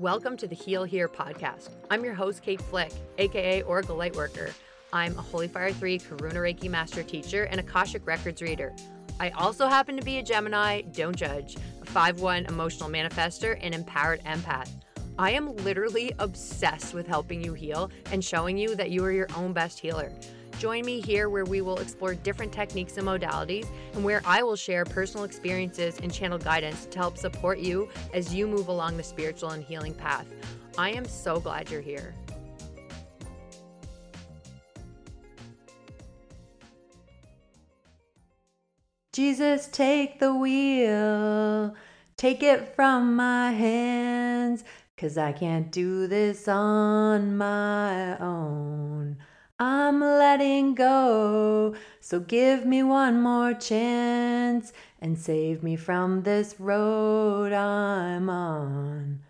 Welcome to the Heal Here podcast. I'm your host, Kate Flick, aka Oracle Lightworker. I'm a Holy Fire 3 Karuna Reiki Master Teacher and Akashic Records reader. I also happen to be a Gemini, don't judge, a 5 1 emotional manifester, and empowered empath. I am literally obsessed with helping you heal and showing you that you are your own best healer. Join me here where we will explore different techniques and modalities, and where I will share personal experiences and channel guidance to help support you as you move along the spiritual and healing path. I am so glad you're here. Jesus, take the wheel, take it from my hands, cause I can't do this on my own. I'm letting go. So give me one more chance and save me from this road I'm on.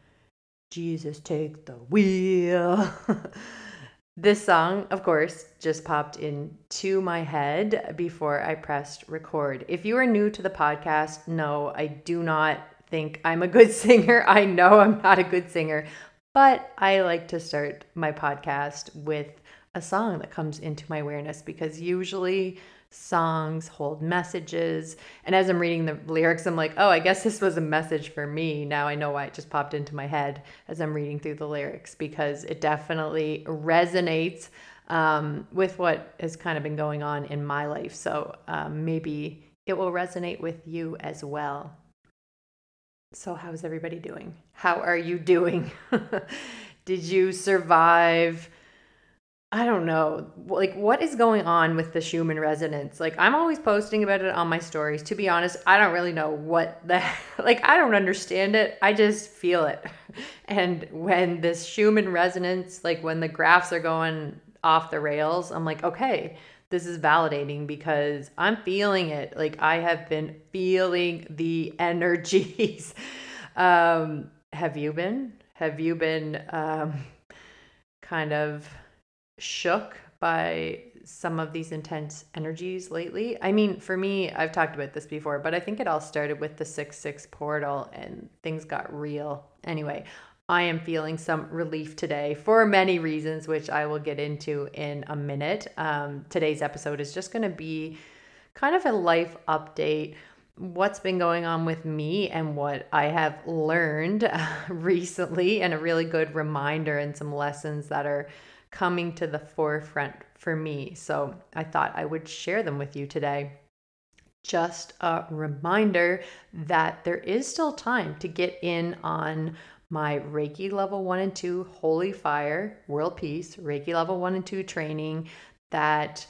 Jesus, take the wheel. this song, of course, just popped into my head before I pressed record. If you are new to the podcast, no, I do not think I'm a good singer. I know I'm not a good singer, but I like to start my podcast with a song that comes into my awareness because usually songs hold messages. And as I'm reading the lyrics, I'm like, oh, I guess this was a message for me. Now I know why it just popped into my head as I'm reading through the lyrics because it definitely resonates um, with what has kind of been going on in my life. So um, maybe it will resonate with you as well. So, how's everybody doing? How are you doing? Did you survive? I don't know. Like, what is going on with the Schumann resonance? Like, I'm always posting about it on my stories. To be honest, I don't really know what the, like, I don't understand it. I just feel it. And when this Schumann resonance, like, when the graphs are going off the rails, I'm like, okay, this is validating because I'm feeling it. Like, I have been feeling the energies. um, have you been? Have you been, um, kind of, shook by some of these intense energies lately. I mean, for me, I've talked about this before, but I think it all started with the 6 6 portal and things got real. Anyway, I am feeling some relief today for many reasons, which I will get into in a minute. Um, today's episode is just going to be kind of a life update what's been going on with me and what I have learned recently, and a really good reminder and some lessons that are coming to the forefront for me. So I thought I would share them with you today. Just a reminder that there is still time to get in on my Reiki level one and two Holy Fire World Peace Reiki level one and two training that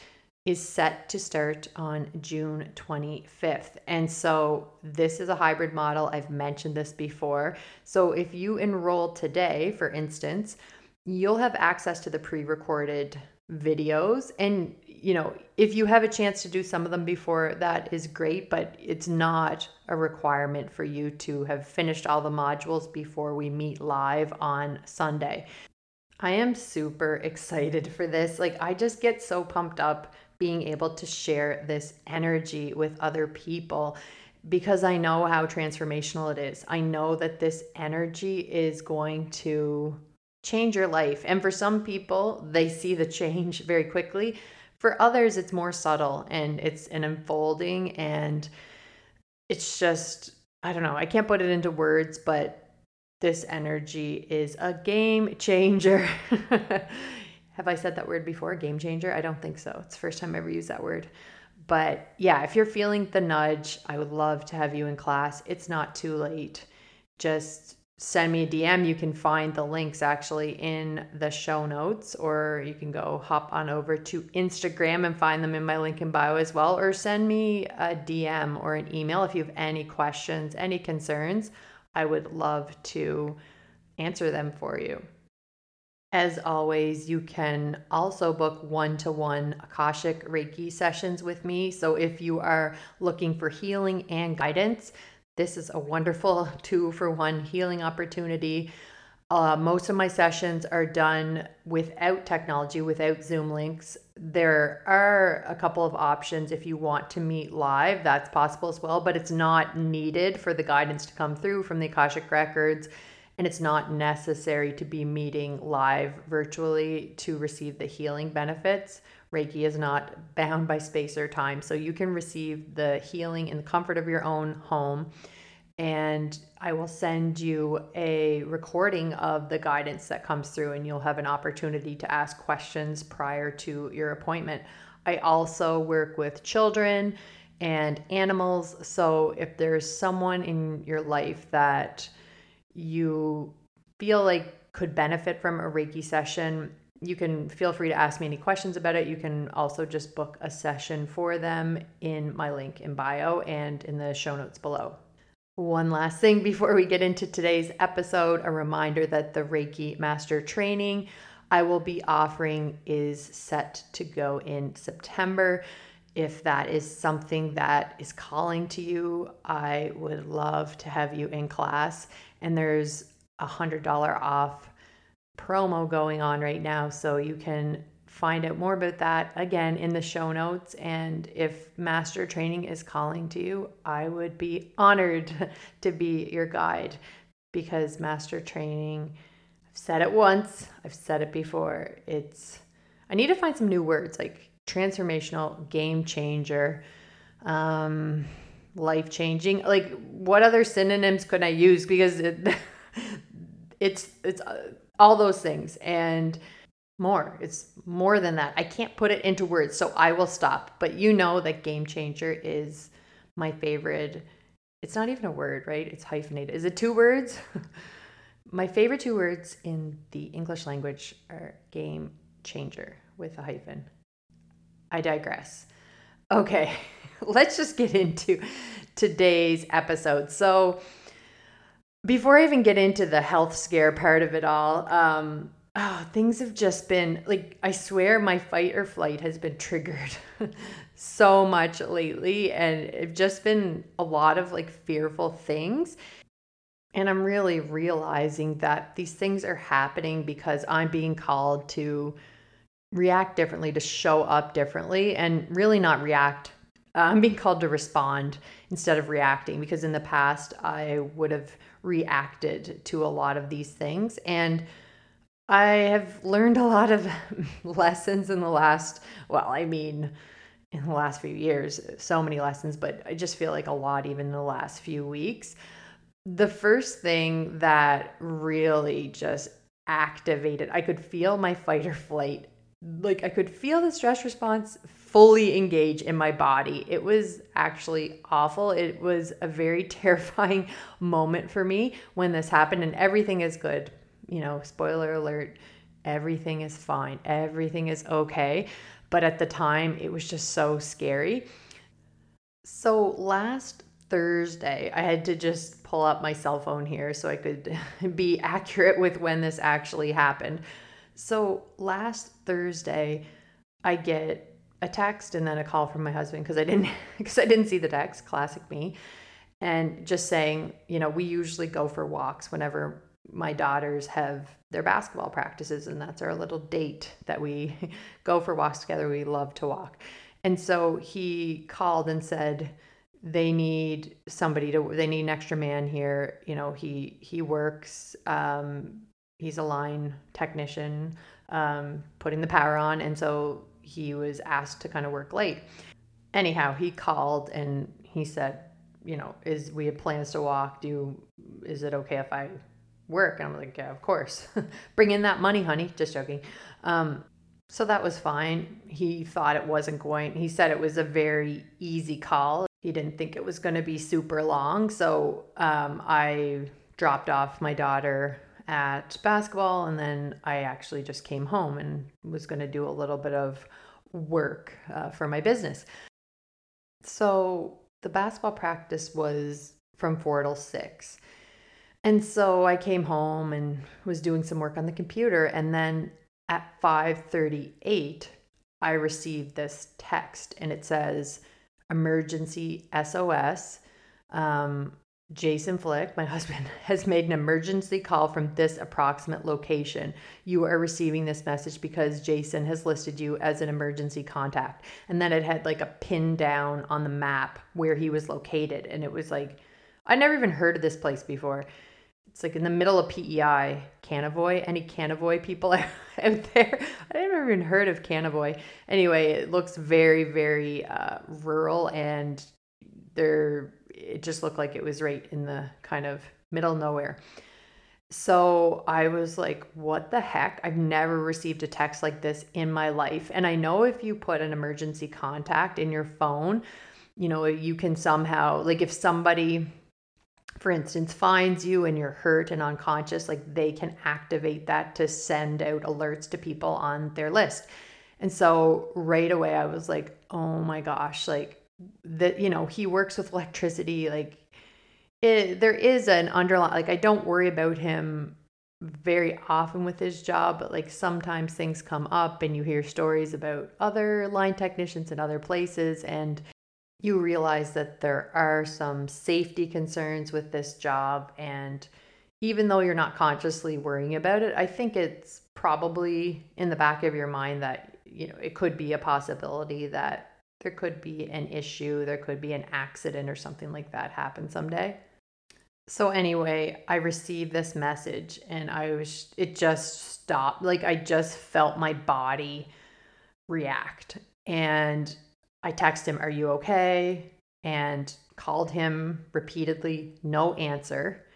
is set to start on June 25th. And so this is a hybrid model. I've mentioned this before. So if you enroll today, for instance, you'll have access to the pre-recorded videos and you know if you have a chance to do some of them before that is great but it's not a requirement for you to have finished all the modules before we meet live on Sunday. I am super excited for this. Like I just get so pumped up being able to share this energy with other people because I know how transformational it is. I know that this energy is going to change your life. And for some people, they see the change very quickly. For others, it's more subtle and it's an unfolding and it's just, I don't know, I can't put it into words, but this energy is a game changer. Have I said that word before? Game changer? I don't think so. It's the first time I ever used that word. But yeah, if you're feeling the nudge, I would love to have you in class. It's not too late. Just send me a DM. You can find the links actually in the show notes, or you can go hop on over to Instagram and find them in my link in bio as well, or send me a DM or an email if you have any questions, any concerns. I would love to answer them for you. As always, you can also book one to one Akashic Reiki sessions with me. So, if you are looking for healing and guidance, this is a wonderful two for one healing opportunity. Uh, most of my sessions are done without technology, without Zoom links. There are a couple of options if you want to meet live, that's possible as well, but it's not needed for the guidance to come through from the Akashic Records and it's not necessary to be meeting live virtually to receive the healing benefits. Reiki is not bound by space or time, so you can receive the healing in the comfort of your own home. And I will send you a recording of the guidance that comes through, and you'll have an opportunity to ask questions prior to your appointment. I also work with children and animals. So if there's someone in your life that you feel like could benefit from a Reiki session, you can feel free to ask me any questions about it. You can also just book a session for them in my link in bio and in the show notes below. One last thing before we get into today's episode a reminder that the Reiki Master Training I will be offering is set to go in September. If that is something that is calling to you, I would love to have you in class. And there's a $100 off promo going on right now. So you can find out more about that again in the show notes. And if master training is calling to you, I would be honored to be your guide because master training, I've said it once, I've said it before. It's, I need to find some new words like transformational, game changer, um, life changing. Like, what other synonyms could I use? Because it, it's, it's, uh, all those things and more. It's more than that. I can't put it into words, so I will stop. But you know that game changer is my favorite. It's not even a word, right? It's hyphenated. Is it two words? my favorite two words in the English language are game changer with a hyphen. I digress. Okay, let's just get into today's episode. So, before I even get into the health scare part of it all, um, oh, things have just been like, I swear my fight or flight has been triggered so much lately. And it's just been a lot of like fearful things. And I'm really realizing that these things are happening because I'm being called to react differently, to show up differently, and really not react. I'm being called to respond instead of reacting because in the past I would have reacted to a lot of these things. And I have learned a lot of lessons in the last, well, I mean, in the last few years, so many lessons, but I just feel like a lot even in the last few weeks. The first thing that really just activated, I could feel my fight or flight. Like I could feel the stress response fully engage in my body. It was actually awful. It was a very terrifying moment for me when this happened, and everything is good. You know, spoiler alert, everything is fine, everything is okay. But at the time, it was just so scary. So last Thursday, I had to just pull up my cell phone here so I could be accurate with when this actually happened. So last Thursday, I get a text and then a call from my husband because I didn't because I didn't see the text. Classic me, and just saying, you know, we usually go for walks whenever my daughters have their basketball practices, and that's our little date that we go for walks together. We love to walk, and so he called and said they need somebody to they need an extra man here you know he he works um he's a line technician um putting the power on and so he was asked to kind of work late. Anyhow, he called and he said, you know, is we had plans to walk. Do you, is it okay if I work? And I'm like, yeah, of course. Bring in that money, honey. Just joking. Um, so that was fine. He thought it wasn't going, he said it was a very easy call. He didn't think it was going to be super long. So um, I dropped off my daughter at basketball and then I actually just came home and was going to do a little bit of work uh, for my business. So the basketball practice was from 4 till 6. And so I came home and was doing some work on the computer and then at 5:38 I received this text and it says emergency SOS um, Jason Flick, my husband, has made an emergency call from this approximate location. You are receiving this message because Jason has listed you as an emergency contact. And then it had like a pin down on the map where he was located. And it was like, I never even heard of this place before. it's like in the middle of PEI, Canavoy. Any Canavoy people out there? I never even heard of Canavoy. Anyway, it looks very, very uh, rural, and there it just looked like it was right in the kind of middle nowhere. So I was like, what the heck? I've never received a text like this in my life. And I know if you put an emergency contact in your phone, you know, you can somehow, like, if somebody, for instance, finds you and you're hurt and unconscious, like, they can activate that to send out alerts to people on their list. And so right away, I was like, oh my gosh, like, that, you know, he works with electricity, like, it, there is an underlying like I don't worry about him very often with his job, but like sometimes things come up and you hear stories about other line technicians in other places and you realize that there are some safety concerns with this job and even though you're not consciously worrying about it, I think it's probably in the back of your mind that you know it could be a possibility that there could be an issue, there could be an accident or something like that happen someday. So anyway, I received this message and I was it just stopped. Like I just felt my body react. And I texted him, "Are you okay?" and called him repeatedly, no answer.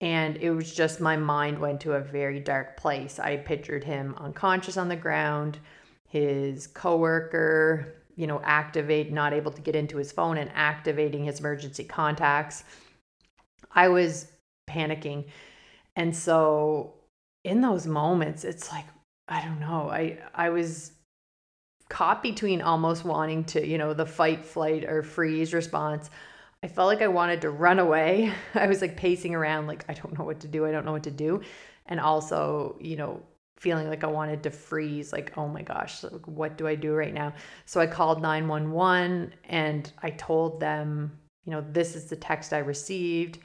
And it was just my mind went to a very dark place. I pictured him unconscious on the ground, his coworker, you know, activate, not able to get into his phone and activating his emergency contacts I was panicking. And so in those moments, it's like, I don't know. I I was caught between almost wanting to, you know, the fight, flight, or freeze response. I felt like I wanted to run away. I was like pacing around, like, I don't know what to do. I don't know what to do. And also, you know, feeling like I wanted to freeze, like, oh my gosh, what do I do right now? So I called 911 and I told them, you know, this is the text I received.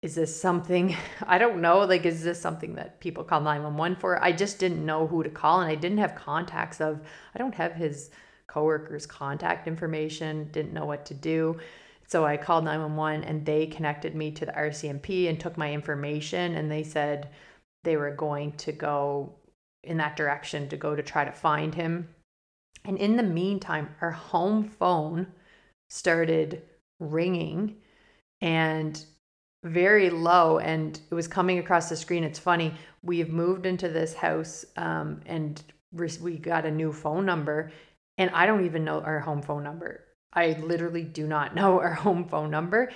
Is this something i don't know like is this something that people call 911 for? I just didn't know who to call and i didn't have contacts of i don't have his coworkers contact information didn't know what to do. So i called 911 and they connected me to the rcmp and took my information and they said they were going to go in that direction to go to try to find him and in the meantime our home phone started ringing and very low and it was coming across the screen. It's funny. We've moved into this house um, and we got a new phone number, and I don't even know our home phone number. I literally do not know our home phone number,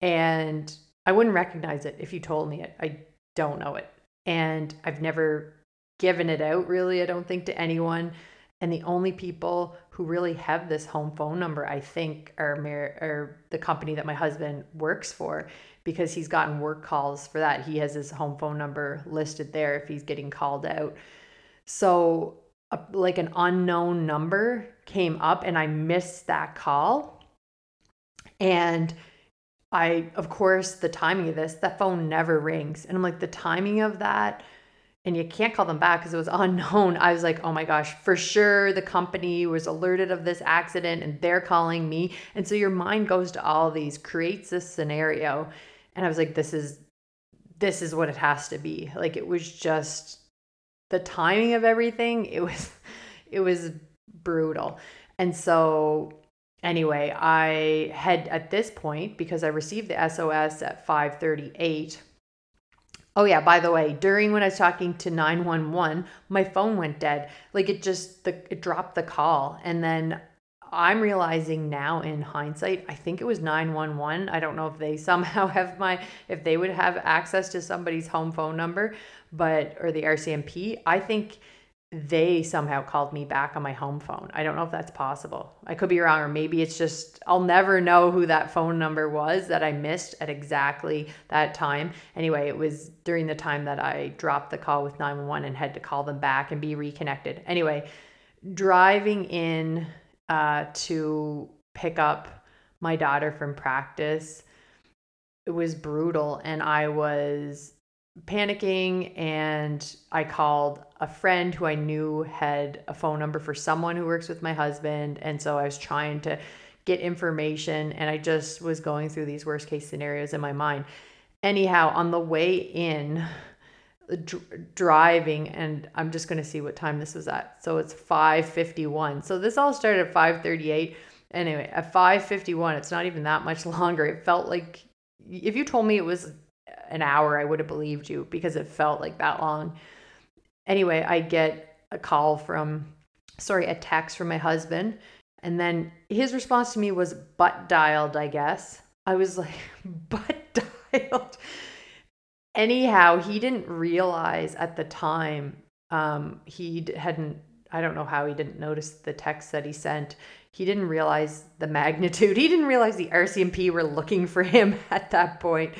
and I wouldn't recognize it if you told me it. I don't know it, and I've never given it out really, I don't think, to anyone. And the only people who really have this home phone number, I think, are, are the company that my husband works for because he's gotten work calls for that. He has his home phone number listed there if he's getting called out. So, a, like an unknown number came up and I missed that call. And I, of course, the timing of this, that phone never rings. And I'm like, the timing of that, and you can't call them back because it was unknown. I was like, oh my gosh, for sure the company was alerted of this accident and they're calling me. And so your mind goes to all these, creates this scenario and I was like, this is this is what it has to be. Like it was just the timing of everything, it was it was brutal. And so anyway, I had at this point because I received the SOS at 538 Oh yeah, by the way, during when I was talking to 911, my phone went dead. Like it just the it dropped the call and then I'm realizing now in hindsight, I think it was 911. I don't know if they somehow have my, if they would have access to somebody's home phone number, but, or the RCMP. I think they somehow called me back on my home phone. I don't know if that's possible. I could be wrong, or maybe it's just, I'll never know who that phone number was that I missed at exactly that time. Anyway, it was during the time that I dropped the call with 911 and had to call them back and be reconnected. Anyway, driving in uh, to pick up my daughter from practice. It was brutal, and I was panicking. And I called a friend who I knew had a phone number for someone who works with my husband. And so I was trying to get information, and I just was going through these worst case scenarios in my mind. anyhow, on the way in, dr- driving, and I'm just going to see what time this was at. So it's 5:51. So this all started at 5:38. Anyway, at 5:51, it's not even that much longer. It felt like if you told me it was an hour, I would have believed you because it felt like that long. Anyway, I get a call from, sorry, a text from my husband. And then his response to me was butt dialed, I guess. I was like, butt dialed. Anyhow, he didn't realize at the time, um, he hadn't, I don't know how he didn't notice the text that he sent. He didn't realize the magnitude. He didn't realize the RCMP were looking for him at that point.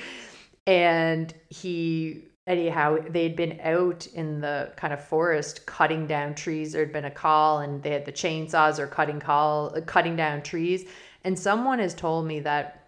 And he anyhow, they'd been out in the kind of forest cutting down trees. There'd been a call, and they had the chainsaws or cutting call cutting down trees. And someone has told me that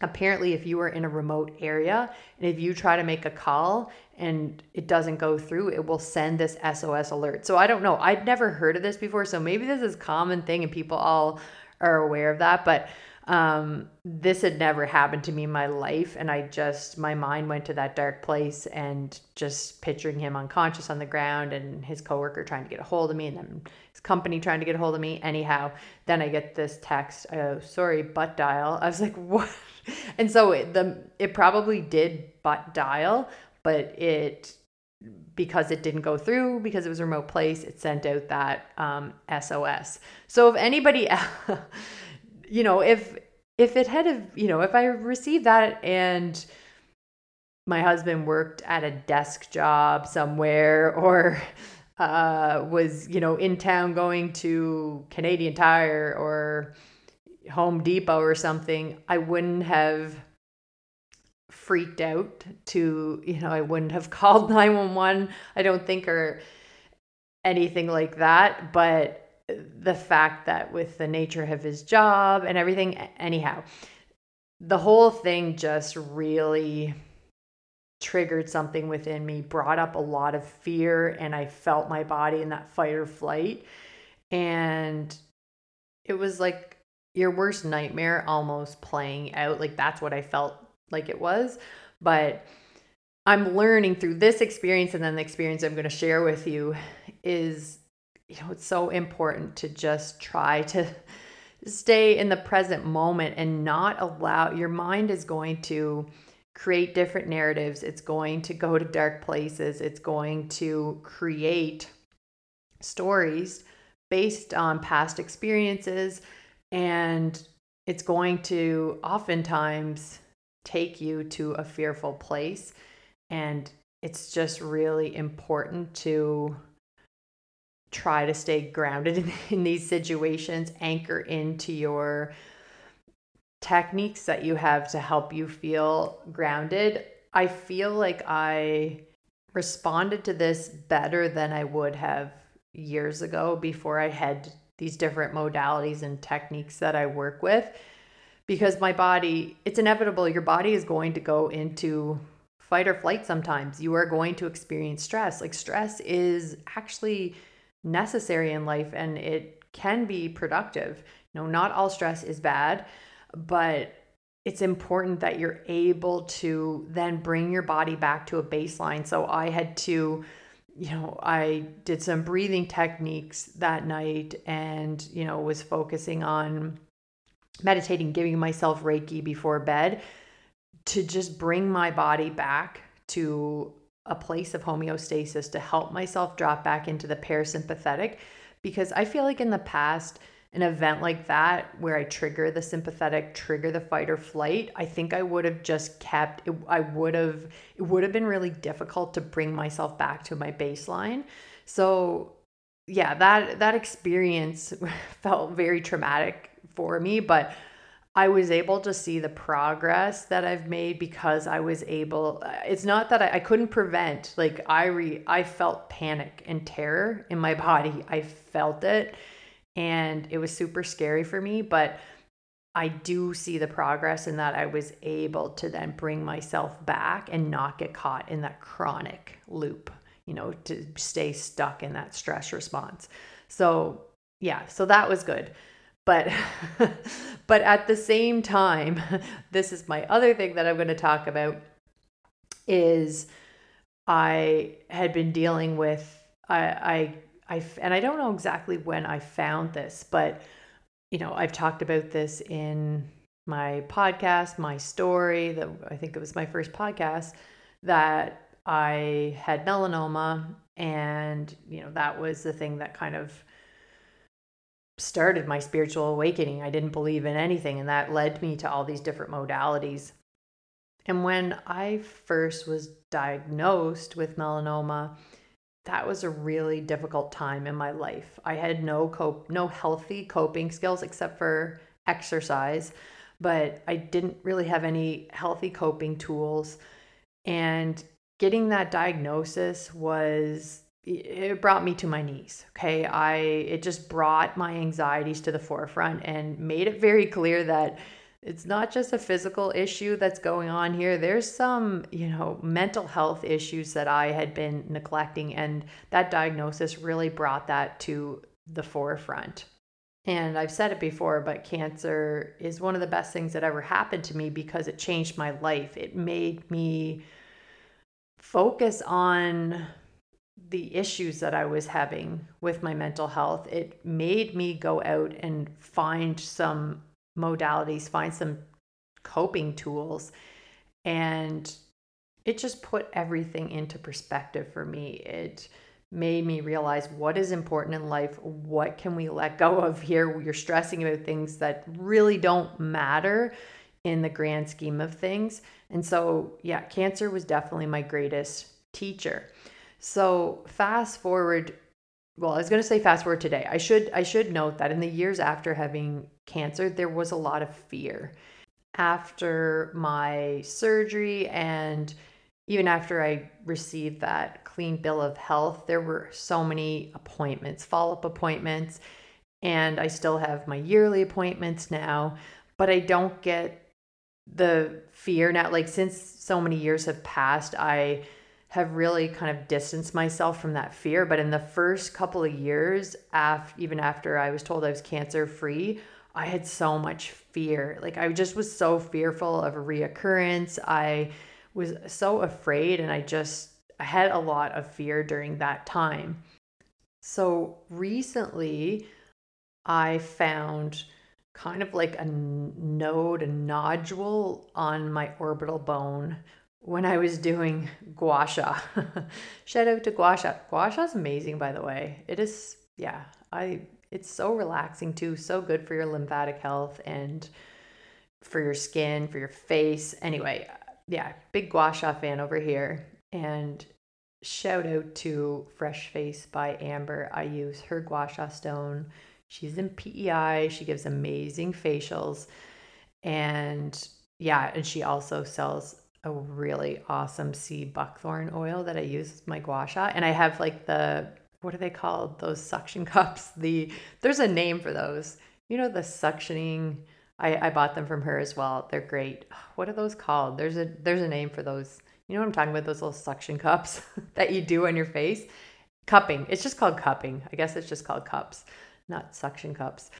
apparently if you are in a remote area and if you try to make a call and it doesn't go through it will send this sos alert so i don't know i'd never heard of this before so maybe this is common thing and people all are aware of that but um, this had never happened to me in my life. And I just, my mind went to that dark place and just picturing him unconscious on the ground and his coworker trying to get a hold of me and then his company trying to get a hold of me. Anyhow, then I get this text, oh, sorry, butt dial. I was like, what? And so it, the, it probably did butt dial, but it, because it didn't go through because it was a remote place, it sent out that um, SOS. So if anybody, you know, if if it had have, you know, if I received that and my husband worked at a desk job somewhere or uh, was, you know, in town going to Canadian Tire or Home Depot or something, I wouldn't have freaked out to, you know, I wouldn't have called 911, I don't think, or anything like that. But the fact that with the nature of his job and everything, anyhow, the whole thing just really triggered something within me, brought up a lot of fear, and I felt my body in that fight or flight. And it was like your worst nightmare almost playing out. Like that's what I felt like it was. But I'm learning through this experience and then the experience I'm going to share with you is you know, it's so important to just try to stay in the present moment and not allow your mind is going to create different narratives. It's going to go to dark places. It's going to create stories based on past experiences. And it's going to oftentimes take you to a fearful place. And it's just really important to try to stay grounded in, in these situations, anchor into your techniques that you have to help you feel grounded. I feel like I responded to this better than I would have years ago before I had these different modalities and techniques that I work with because my body, it's inevitable. Your body is going to go into fight or flight sometimes. You are going to experience stress. Like, stress is actually necessary in life and it can be productive. You know, not all stress is bad, but it's important that you're able to then bring your body back to a baseline. So I had to, you know, I did some breathing techniques that night and, you know, was focusing on meditating, giving myself Reiki before bed to just bring my body back to a place of homeostasis to help myself drop back into the parasympathetic because I feel like in the past, an event like that where I trigger the sympathetic, trigger the fight or flight, I think I would have just kept it, I would have it would have been really difficult to bring myself back to my baseline. So, yeah, that that experience felt very traumatic for me, but I was able to see the progress that I've made because I was able it's not that I, I couldn't prevent like I re I felt panic and terror in my body. I felt it and it was super scary for me, but I do see the progress in that I was able to then bring myself back and not get caught in that chronic loop, you know, to stay stuck in that stress response. So, yeah, so that was good but but at the same time this is my other thing that i'm going to talk about is I had been dealing with I I I and I don't know exactly when I found this, but you know, I've talked about this in my podcast, my story, that I think it was my first podcast that I had melanoma and you know, that was the thing that kind of started my spiritual awakening. I didn't believe in anything and that led me to all these different modalities. And when I first was diagnosed with melanoma, that was a really difficult time in my life. I had no cope no healthy coping skills except for exercise, but I didn't really have any healthy coping tools. And getting that diagnosis was it brought me to my knees okay i it just brought my anxieties to the forefront and made it very clear that it's not just a physical issue that's going on here. There's some, you know, mental health issues that I had been neglecting, and that diagnosis really brought that to the forefront. And I've said it before, but cancer is one of the best things that ever happened to me because it changed my life. It made me focus on the issues that I was having with my mental health. It made me go out and find some modalities, find some coping tools. And it just put everything into perspective for me. It made me realize what is important in life. What can we let go of here? You're stressing about things that really don't matter in the grand scheme of things. And so, yeah, cancer was definitely my greatest teacher. So, fast forward well, I was going to say fast forward today. I should I should note that in the years after having cancer, there was a lot of fear. After my surgery and even after I received that clean bill of health, there were so many appointments, follow-up appointments, and I still have my yearly appointments now, but I don't get the fear now like since so many years have passed, I have really kind of distanced myself from that fear. But in the first couple of years, af- even after I was told I was cancer free, I had so much fear. Like I just was so fearful of a reoccurrence. I was so afraid and I just I had a lot of fear during that time. So recently I found kind of like a node, a nodule on my orbital bone when I was doing gua sha. Shout out to gua sha. Gua sha is amazing, by the way. It is, yeah, I. It's so relaxing too. So good for your lymphatic health and for your skin, for your face. Anyway, yeah, big gua sha fan over here. And shout out to Fresh Face by Amber. I use her gua sha stone. She's in PEI. She gives amazing facials. And yeah, and she also sells a really awesome sea buckthorn oil that I use with my gua sha. And I have like the, what are they called? Those suction cups. The, there's a name for those. You know, the suctioning, I, I bought them from her as well. They're great. What are those called? There's a, there's a name for those. You know what I'm talking about? Those little suction cups that you do on your face. Cupping. It's just called cupping. I guess it's just called cups, not suction cups.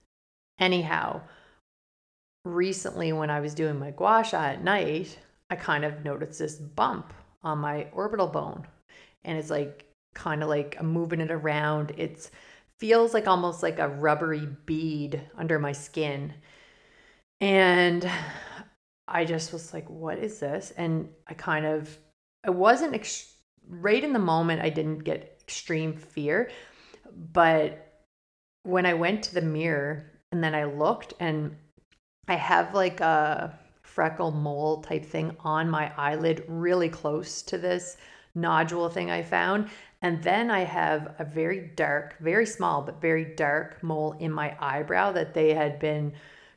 Anyhow, recently when I was doing my gua sha at night, I kind of noticed this bump on my orbital bone. And it's like kind of like I'm moving it around. It feels like almost like a rubbery bead under my skin. And I just was like, what is this? And I kind of, I wasn't ex- right in the moment, I didn't get extreme fear. But when I went to the mirror and then I looked and I have like a, freckle mole type thing on my eyelid, really close to this nodule thing I found. And then I have a very dark, very small, but very dark mole in my eyebrow that they had been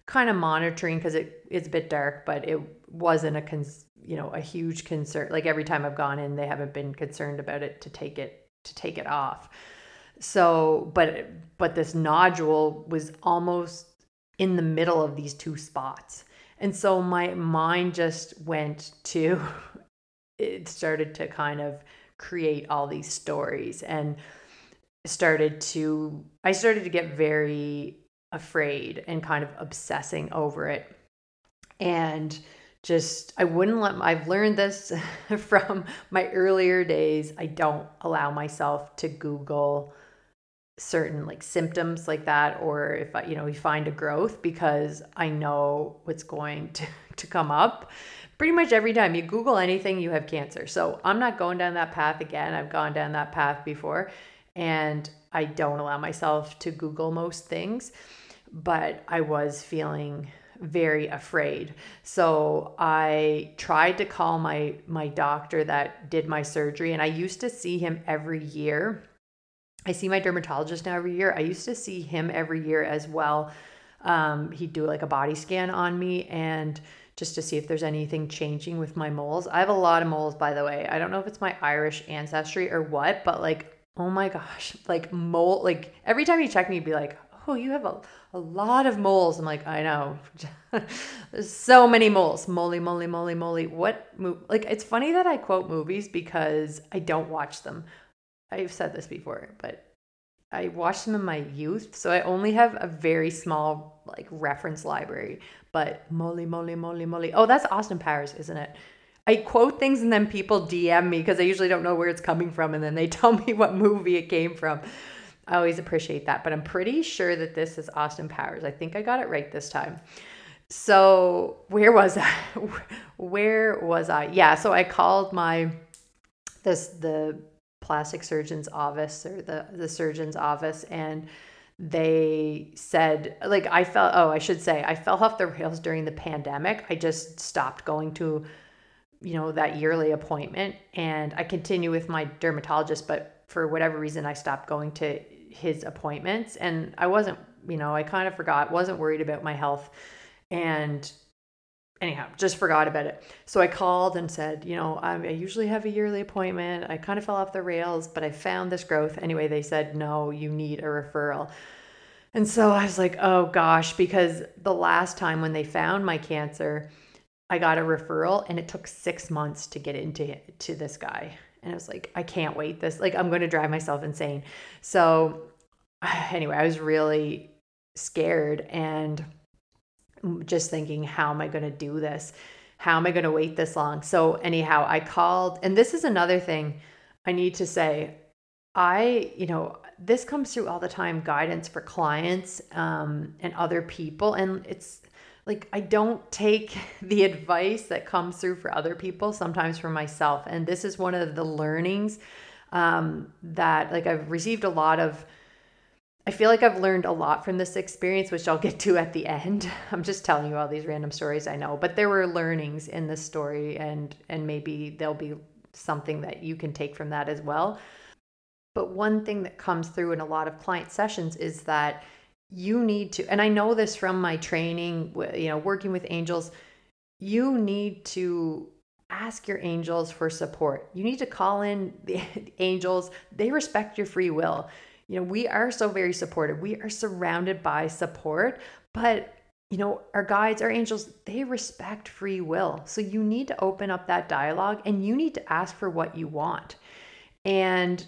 kind of monitoring because it, it's a bit dark, but it wasn't a cons- you know a huge concern. Like every time I've gone in, they haven't been concerned about it to take it to take it off. So, but but this nodule was almost in the middle of these two spots. And so my mind just went to, it started to kind of create all these stories and started to, I started to get very afraid and kind of obsessing over it. And just I wouldn't let I've learned this from my earlier days. I don't allow myself to Google certain like symptoms like that or if you know, we find a growth because I know what's going to, to come up. Pretty much every time you Google anything, you have cancer. So I'm not going down that path again. I've gone down that path before and I don't allow myself to Google most things, but I was feeling very afraid. So I tried to call my my doctor that did my surgery and I used to see him every year. I see my dermatologist now every year. I used to see him every year as well. Um, he'd do like a body scan on me and just to see if there's anything changing with my moles. I have a lot of moles, by the way. I don't know if it's my Irish ancestry or what, but like, oh my gosh, like mole, like every time you check me, you'd be like, oh, you have a, a lot of moles. I'm like, I know. So many moles. Moly, moly, moly, moly. What, mo-? like, it's funny that I quote movies because I don't watch them. I've said this before, but I watched them in my youth, so I only have a very small like reference library. But moly, moly, moly, moly. Oh, that's Austin Powers, isn't it? I quote things and then people DM me because I usually don't know where it's coming from, and then they tell me what movie it came from. I always appreciate that, but I'm pretty sure that this is Austin Powers. I think I got it right this time. So, where was I? where was I? Yeah, so I called my this the plastic surgeon's office or the the surgeon's office and they said like I felt oh, I should say I fell off the rails during the pandemic. I just stopped going to you know that yearly appointment and I continue with my dermatologist but for whatever reason I stopped going to his appointments and I wasn't, you know, I kind of forgot, wasn't worried about my health and anyhow, just forgot about it. So I called and said, you know, I, usually have a yearly appointment. I kind of fell off the rails, but I found this growth. Anyway, they said, no, you need a referral. And so I was like, oh gosh, because the last time when they found my cancer, I got a referral and it took six months to get into to this guy. And I was like, I can't wait this. Like, I'm going to drive myself insane. So, anyway, I was really scared and just thinking, how am I going to do this? How am I going to wait this long? So, anyhow, I called, and this is another thing I need to say. I, you know, this comes through all the time guidance for clients um, and other people. And it's like I don't take the advice that comes through for other people, sometimes for myself. And this is one of the learnings um, that like I've received a lot of. I feel like I've learned a lot from this experience, which I'll get to at the end. I'm just telling you all these random stories I know, but there were learnings in this story, and and maybe there'll be something that you can take from that as well. But one thing that comes through in a lot of client sessions is that you need to and i know this from my training you know working with angels you need to ask your angels for support you need to call in the angels they respect your free will you know we are so very supportive we are surrounded by support but you know our guides our angels they respect free will so you need to open up that dialogue and you need to ask for what you want and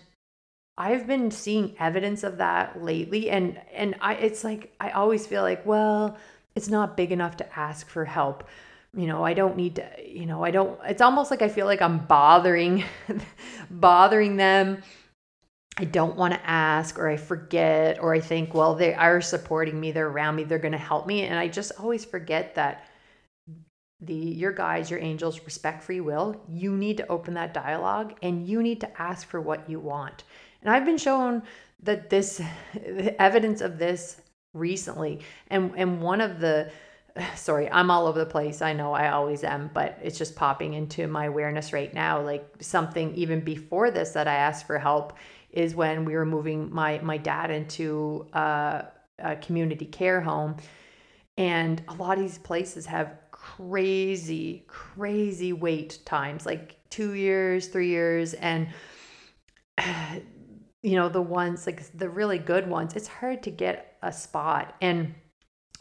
I've been seeing evidence of that lately and and I it's like I always feel like, well, it's not big enough to ask for help. You know, I don't need to, you know, I don't it's almost like I feel like I'm bothering bothering them. I don't want to ask or I forget or I think, well, they are supporting me, they're around me, they're going to help me and I just always forget that the your guides, your angels respect free will. You need to open that dialogue and you need to ask for what you want. And I've been shown that this evidence of this recently. And and one of the sorry, I'm all over the place. I know I always am, but it's just popping into my awareness right now. Like something even before this that I asked for help is when we were moving my my dad into a, a community care home. And a lot of these places have crazy, crazy wait times, like two years, three years. And you know, the ones like the really good ones, it's hard to get a spot. And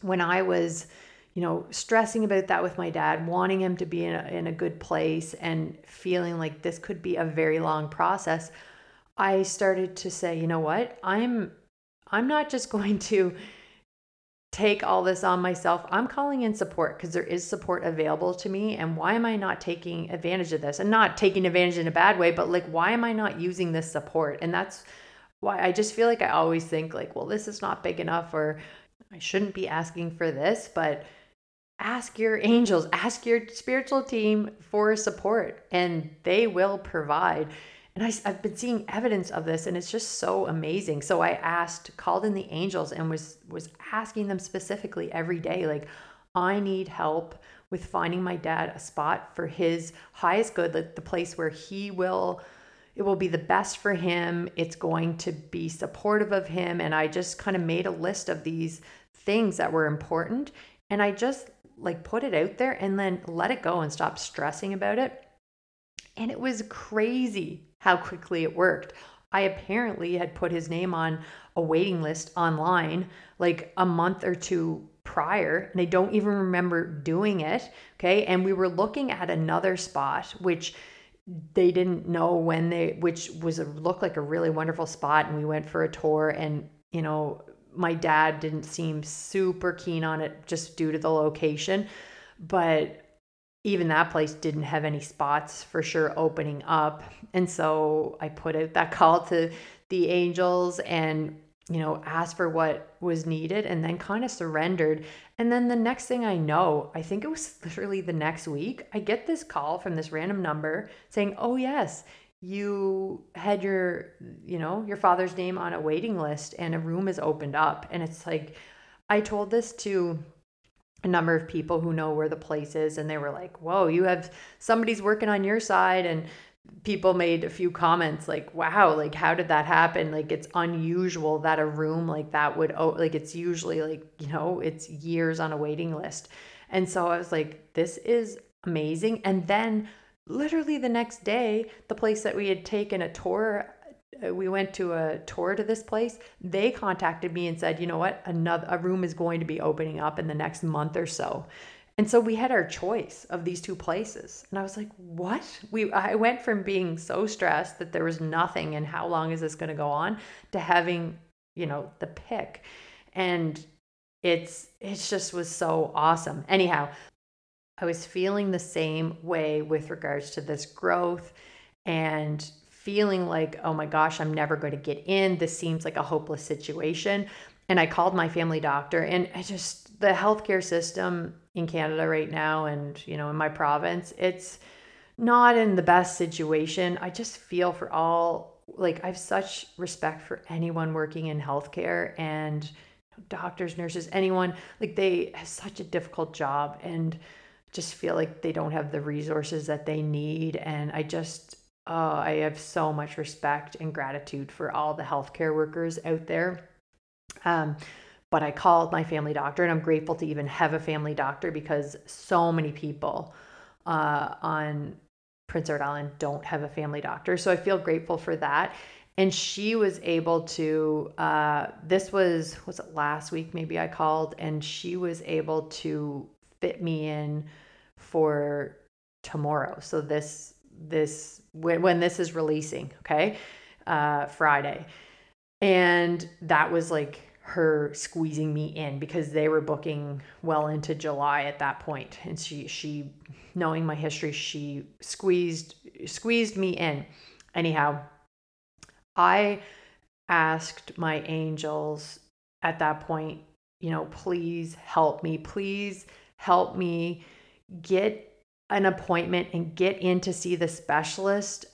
when I was, you know, stressing about that with my dad, wanting him to be in a, in a good place and feeling like this could be a very long process, I started to say, you know what? I'm I'm not just going to take all this on myself. I'm calling in support because there is support available to me. And why am I not taking advantage of this? And not taking advantage in a bad way, but like, why am I not using this support? And that's why I just feel like I always think, like, well, this is not big enough, or I shouldn't be asking for this. But ask your angels, ask your spiritual team for support, and they will provide. And I, have been seeing evidence of this, and it's just so amazing. So I asked, called in the angels, and was was asking them specifically every day, like, I need help with finding my dad a spot for his highest good, like the place where he will it will be the best for him. It's going to be supportive of him. And I just kind of made a list of these things that were important. And I just like put it out there and then let it go and stop stressing about it. And it was crazy how quickly it worked. I apparently had put his name on a waiting list online like a month or two prior, and I don't even remember doing it. Okay. And we were looking at another spot, which they didn't know when they, which was a looked like a really wonderful spot. And we went for a tour, and, you know, my dad didn't seem super keen on it just due to the location. But even that place didn't have any spots for sure opening up. And so I put out that call to the angels and, you know, asked for what was needed and then kind of surrendered. And then the next thing I know, I think it was literally the next week, I get this call from this random number saying, Oh, yes, you had your, you know, your father's name on a waiting list and a room is opened up. And it's like, I told this to a number of people who know where the place is and they were like whoa you have somebody's working on your side. And people made a few comments like wow like how did that happen? Like it's unusual that a room like that would oh like it's usually like you know it's years on a waiting list. And so i was like this is amazing. And then literally the next day the place that we had taken a tour Uh, we went to a tour to this place. They contacted me and said you know what? Another a room is going to be opening up in the next month or so. And so we had our choice of these two places. And i was like what? We i went from being so stressed that there was nothing and how long is this going to go on to having you know the pick. And it's it just was so awesome. Anyhow i was feeling the same way with regards to this growth and feeling like, oh my gosh, I'm never going to get in. This seems like a hopeless situation. And I called my family doctor, and I just, the healthcare system in Canada right now, and, you know, in my province, it's not in the best situation. I just feel for all, like, I have such respect for anyone working in healthcare and doctors, nurses, anyone, like, they have such a difficult job and just feel like they don't have the resources that they need. And I just, oh, I have so much respect and gratitude for all the healthcare workers out there. Um, but I called my family doctor, and I'm grateful to even have a family doctor because so many people uh, on Prince Edward Island don't have a family doctor. So I feel grateful for that. And she was able to, uh, this was, was it last week? Maybe I called, and she was able to fit me in for tomorrow. So this this when, when this is releasing okay uh friday. And that was like her squeezing me in because they were booking well into July at that point. And she she knowing my history she squeezed squeezed me in. Anyhow I asked my angels at that point you know please help me please help me get an appointment and get in to see the specialist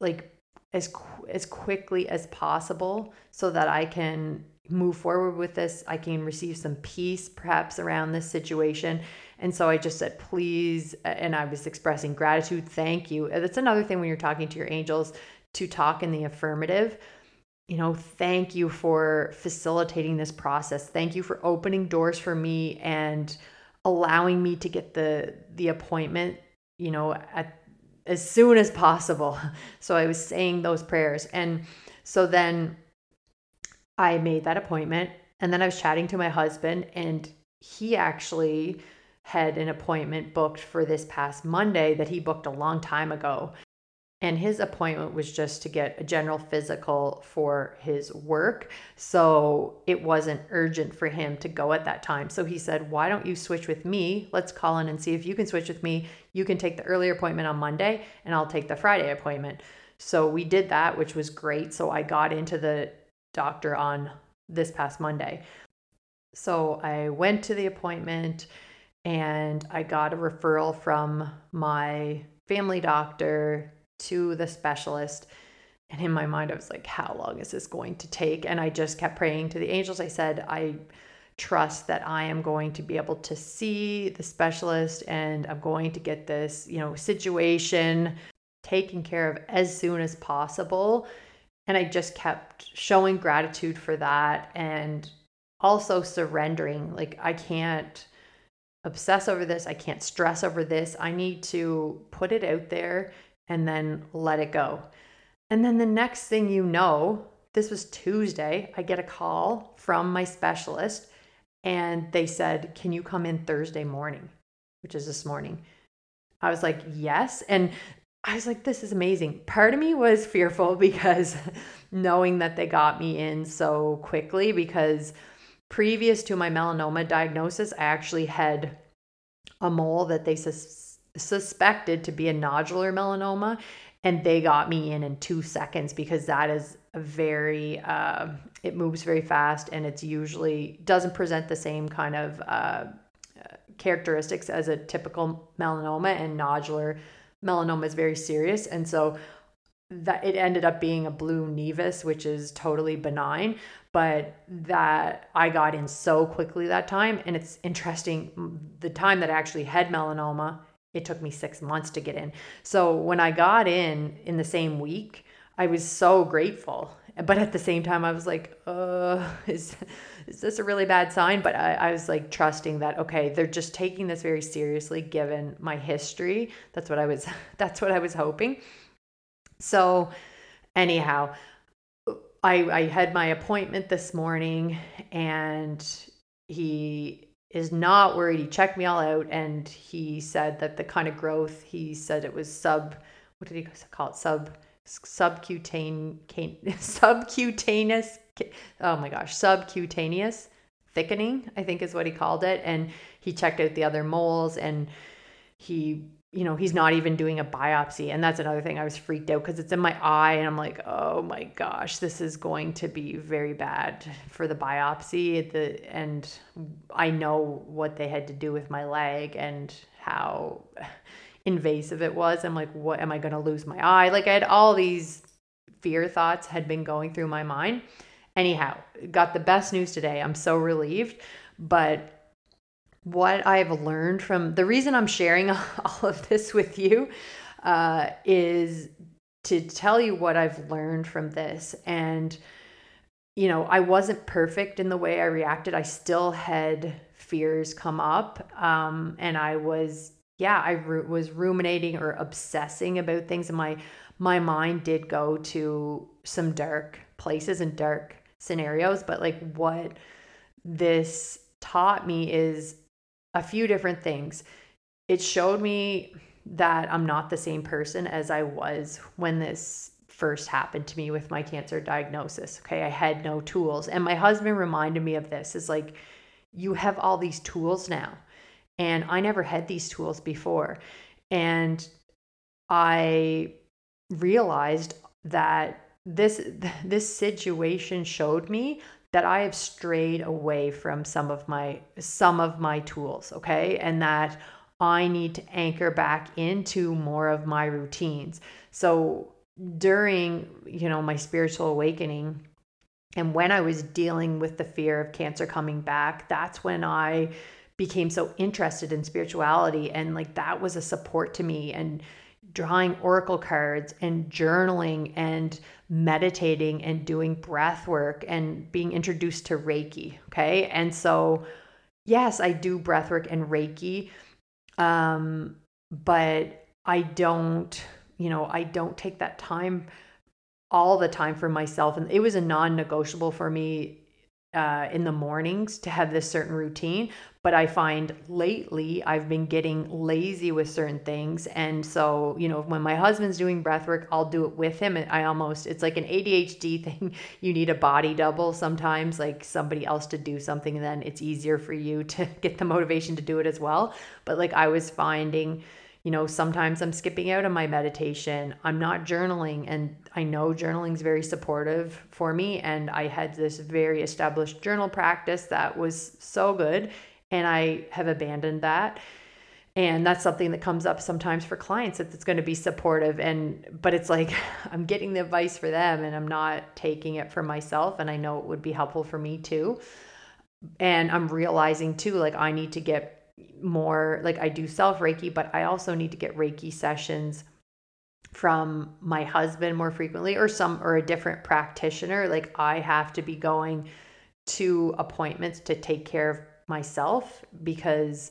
like as as quickly as possible so that I can move forward with this. I can receive some peace perhaps around this situation. And so I just said, please. And I was expressing gratitude. Thank you. That's another thing when you're talking to your angels to talk in the affirmative. You know, thank you for facilitating this process. Thank you for opening doors for me and allowing me to get the the appointment, you know, at as soon as possible. So I was saying those prayers. And so then I made that appointment and then I was chatting to my husband and he actually had an appointment booked for this past Monday that he booked a long time ago. And his appointment was just to get a general physical for his work. So it wasn't urgent for him to go at that time. So he said, Why don't you switch with me? Let's call in and see if you can switch with me. You can take the earlier appointment on Monday, and I'll take the Friday appointment. So we did that, which was great. So I got into the doctor on this past Monday. So I went to the appointment and I got a referral from my family doctor to the specialist. And in my mind, I was like, how long is this going to take? And I just kept praying to the angels. I said, I trust that I am going to be able to see the specialist and I'm going to get this, you know, situation taken care of as soon as possible. And I just kept showing gratitude for that and also surrendering. Like, I can't obsess over this. I can't stress over this. I need to put it out there and then let it go. And then the next thing you know, this was Tuesday, I get a call from my specialist and they said, Can you come in Thursday morning? Which is this morning. I was like, Yes. And I was like, This is amazing. Part of me was fearful because knowing that they got me in so quickly, because previous to my melanoma diagnosis, I actually had a mole that they sus- suspected to be a nodular melanoma and they got me in in two seconds because that is a very uh, it moves very fast and it's usually doesn't present the same kind of uh, characteristics as a typical melanoma and nodular melanoma is very serious and so that it ended up being a blue nevus which is totally benign but that i got in so quickly that time and it's interesting the time that i actually had melanoma it took me six months to get in. So when I got in in the same week, I was so grateful. But at the same time, I was like, uh, is, is this a really bad sign? But I, I was like trusting that, okay, they're just taking this very seriously given my history. That's what I was, that's what I was hoping. So anyhow, I, I had my appointment this morning and he is not worried. He checked me all out and he said that the kind of growth, he said it was sub, what did he call it? Sub, subcutaneous, subcutaneous, oh my gosh, subcutaneous thickening, I think is what he called it. And he checked out the other moles and he you know, he's not even doing a biopsy. And that's another thing I was freaked out because it's in my eye. And I'm like, oh my gosh, this is going to be very bad for the biopsy. The, and I know what they had to do with my leg and how invasive it was. I'm like, what am I going to lose my eye? Like, I had all these fear thoughts had been going through my mind. Anyhow, got the best news today. I'm so relieved. But what I've learned from the reason I'm sharing all of this with you uh, is to tell you what I've learned from this. And, you know, I wasn't perfect in the way I reacted. I still had fears come up. Um, and I was, yeah, I ru- was ruminating or obsessing about things. And my, my mind did go to some dark places and dark scenarios. But like what this taught me is a few different things. It showed me that I'm not the same person as I was when this first happened to me with my cancer diagnosis. Okay, I had no tools. And my husband reminded me of this is like, you have all these tools now. And I never had these tools before. And I realized that this this situation showed me that I have strayed away from some of my some of my tools, okay? And that I need to anchor back into more of my routines. So during, you know, my spiritual awakening and when I was dealing with the fear of cancer coming back, that's when I became so interested in spirituality and like that was a support to me and drawing oracle cards and journaling and meditating and doing breath work and being introduced to Reiki. Okay. And so, yes, I do breath work and Reiki. Um, but I don't, you know, I don't take that time all the time for myself. And it was a non negotiable for me uh, in the mornings to have this certain routine. But I find lately I've been getting lazy with certain things. And so, you know, when my husband's doing breath work, I'll do it with him. And I almost, it's like an ADHD thing. You need a body double sometimes, like somebody else to do something. And then it's easier for you to get the motivation to do it as well. But like I was finding, you know, sometimes I'm skipping out on my meditation. I'm not journaling. And I know journaling is very supportive for me. And I had this very established journal practice that was so good. And I have abandoned that. And that's something that comes up sometimes for clients that it's going to be supportive. And, but it's like I'm getting the advice for them and I'm not taking it for myself. And I know it would be helpful for me too. And I'm realizing too, like I need to get more like I do self Reiki, but I also need to get Reiki sessions from my husband more frequently or some or a different practitioner. Like I have to be going to appointments to take care of myself because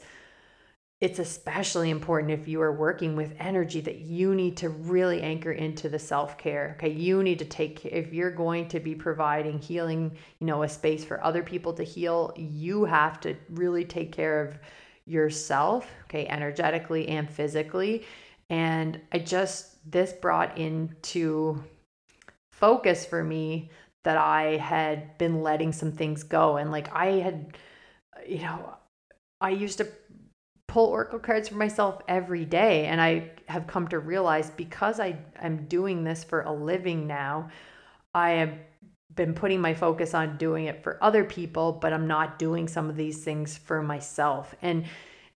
it's especially important if you are working with energy that you need to really anchor into the self-care okay you need to take if you're going to be providing healing you know a space for other people to heal you have to really take care of yourself, okay, energetically and physically. And I just, this brought into focus for me that I had been letting some things go. And like I had, you know, I used to pull oracle cards for myself every day. And I have come to realize because I am doing this for a living now, I have been putting my focus on doing it for other people, but I'm not doing some of these things for myself. And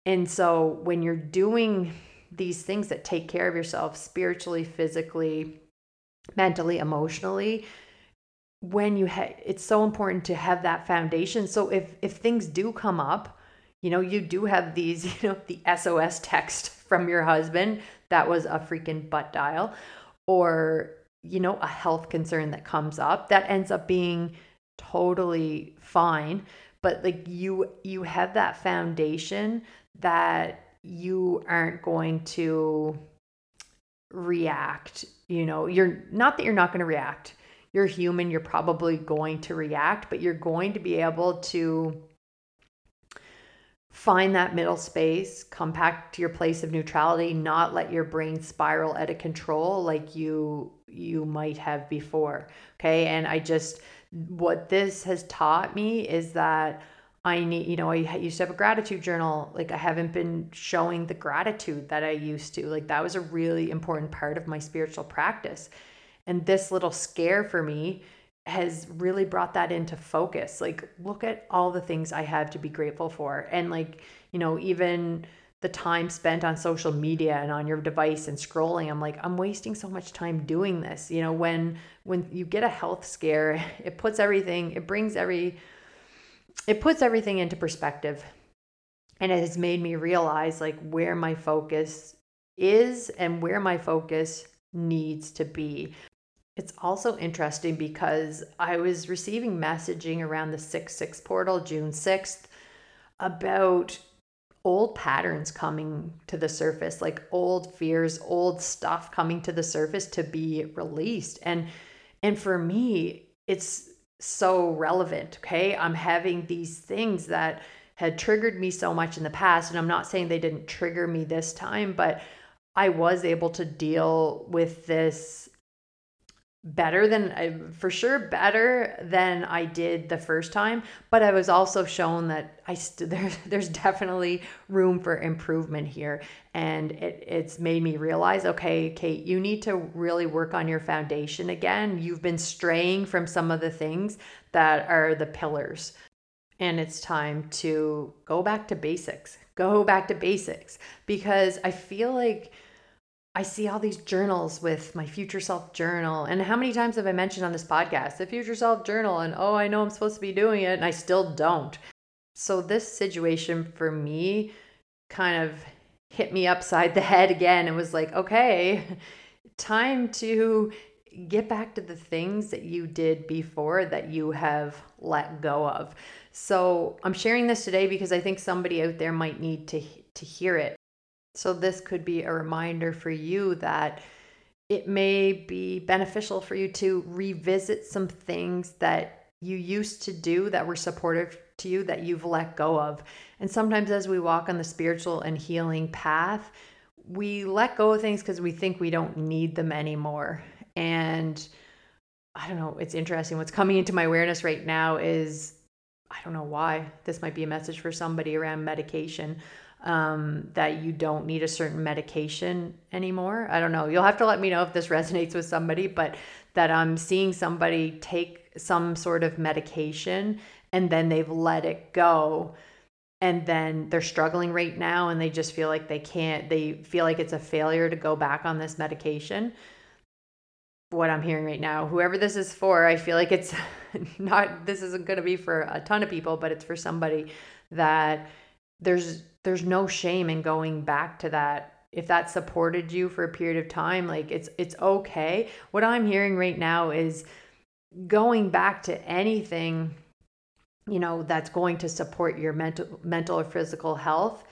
and so when you're doing these things that take care of yourself spiritually, physically, mentally, emotionally, when you ha- it's so important to have that foundation. So if if things do come up, you know, you do have these, you know, the SOS text from your husband that was a freaking butt dial or you know, a health concern that comes up that ends up being totally fine but like you you have that foundation that you aren't going to react you know you're not that you're not going to react you're human you're probably going to react but you're going to be able to find that middle space come back to your place of neutrality not let your brain spiral out of control like you you might have before okay and i just what this has taught me is that I need, you know, I used to have a gratitude journal. Like, I haven't been showing the gratitude that I used to. Like, that was a really important part of my spiritual practice. And this little scare for me has really brought that into focus. Like, look at all the things I have to be grateful for. And, like, you know, even the time spent on social media and on your device and scrolling i'm like i'm wasting so much time doing this you know when when you get a health scare it puts everything it brings every it puts everything into perspective and it has made me realize like where my focus is and where my focus needs to be. It's also interesting because I was receiving messaging around the 6 6 portal, June 6th, about old patterns coming to the surface, like old fears, old stuff coming to the surface to be released. And and for me, it's so relevant. Okay. I'm having these things that had triggered me so much in the past. And I'm not saying they didn't trigger me this time, but I was able to deal with this better than uh, for sure better than I did the first time but I was also shown that I st- there, there's definitely room for improvement here. And it, it's made me realize okay Kate you need to really work on your foundation again. You've been straying from some of the things that are the pillars. And it's time to go back to basics. Go back to basics. Because I feel like I see all these journals with my future self journal. And how many times have I mentioned on this podcast the future self journal? And oh, I know I'm supposed to be doing it, and I still don't. So, this situation for me kind of hit me upside the head again and was like, okay, time to get back to the things that you did before that you have let go of. So, I'm sharing this today because I think somebody out there might need to to hear it. So, this could be a reminder for you that it may be beneficial for you to revisit some things that you used to do that were supportive to you that you've let go of. And sometimes as we walk on the spiritual and healing path, we let go of things because we think we don't need them anymore. And I don't know, it's interesting. What's coming into my awareness right now is I don't know why. This might be a message for somebody around medication um, that you don't need a certain medication anymore. I don't know. You'll have to let me know if this resonates with somebody, but that I'm seeing somebody take some sort of medication and then they've let it go and then they're struggling right now and they just feel like they can't they feel like it's a failure to go back on this medication what i'm hearing right now whoever this is for i feel like it's not this isn't going to be for a ton of people but it's for somebody that there's there's no shame in going back to that. If that supported you for a period of time like it's it's okay. What i'm hearing right now is going back to anything you know that's going to support your mental mental or physical health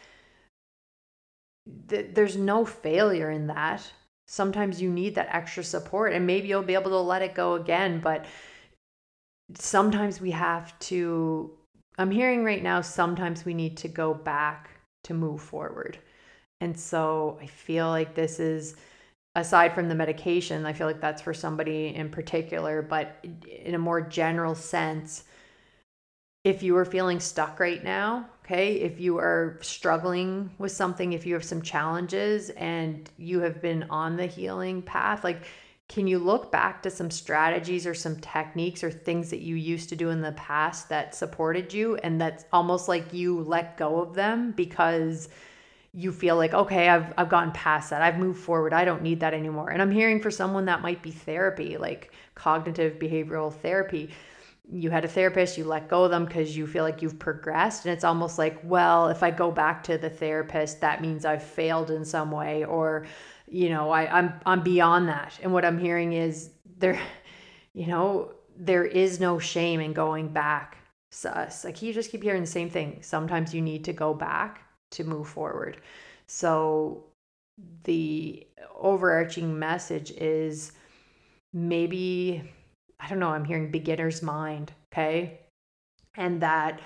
th- there's no failure in that. Sometimes you need that extra support and maybe you'll be able to let it go again but sometimes we have to i'm hearing right now sometimes we need to go back to move forward. And so i feel like this is aside from the medication i feel like that's for somebody in particular but in a more general sense if you are feeling stuck right now, okay, if you are struggling with something, if you have some challenges and you have been on the healing path, like, can you look back to some strategies or some techniques or things that you used to do in the past that supported you and that's almost like you let go of them because you feel like okay I've I've gotten past that. I've moved forward. I don't need that anymore. And I'm hearing for someone that might be therapy, like cognitive behavioral therapy you had a therapist, you let go of them because you feel like you've progressed. And it's almost like, well, if I go back to the therapist, that means I've failed in some way, or, you know, I, I'm I'm beyond that. And what I'm hearing is there, you know, there is no shame in going back. Sus. Like you just keep hearing the same thing. Sometimes you need to go back to move forward. So the overarching message is maybe I don't know, I'm hearing beginner's mind, okay? And that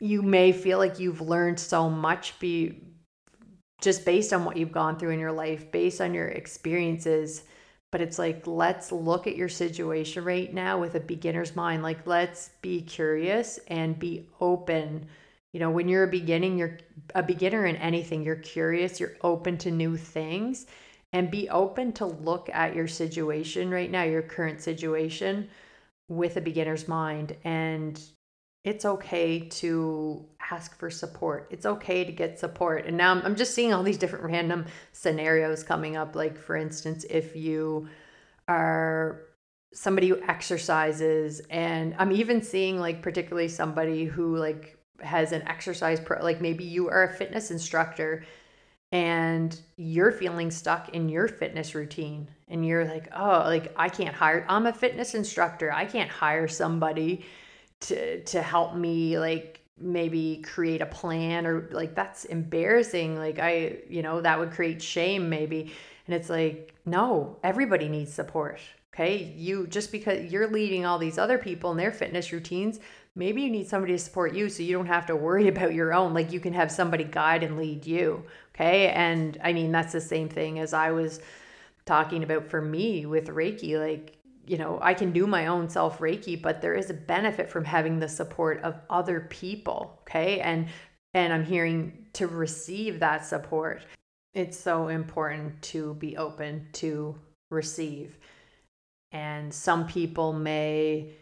you may feel like you've learned so much be just based on what you've gone through in your life, based on your experiences, but it's like let's look at your situation right now with a beginner's mind. Like let's be curious and be open. You know, when you're a beginning, you're a beginner in anything, you're curious, you're open to new things and be open to look at your situation right now, your current situation with a beginner's mind. And it's okay to ask for support. It's okay to get support. And now I'm, I'm just seeing all these different random scenarios coming up. Like, for instance, if you are somebody who exercises, and I'm even seeing like particularly somebody who like has an exercise pro, like maybe you are a fitness instructor and you're feeling stuck in your fitness routine and you're like oh like i can't hire i'm a fitness instructor i can't hire somebody to to help me like maybe create a plan or like that's embarrassing like i you know that would create shame maybe and it's like no everybody needs support okay you just because you're leading all these other people in their fitness routines maybe you need somebody to support you so you don't have to worry about your own like you can have somebody guide and lead you Okay. And I mean, that's the same thing as I was talking about for me with Reiki. Like, you know, I can do my own self Reiki, but there is a benefit from having the support of other people. Okay. And, and I'm hearing to receive that support. It's so important to be open to receive. And some people may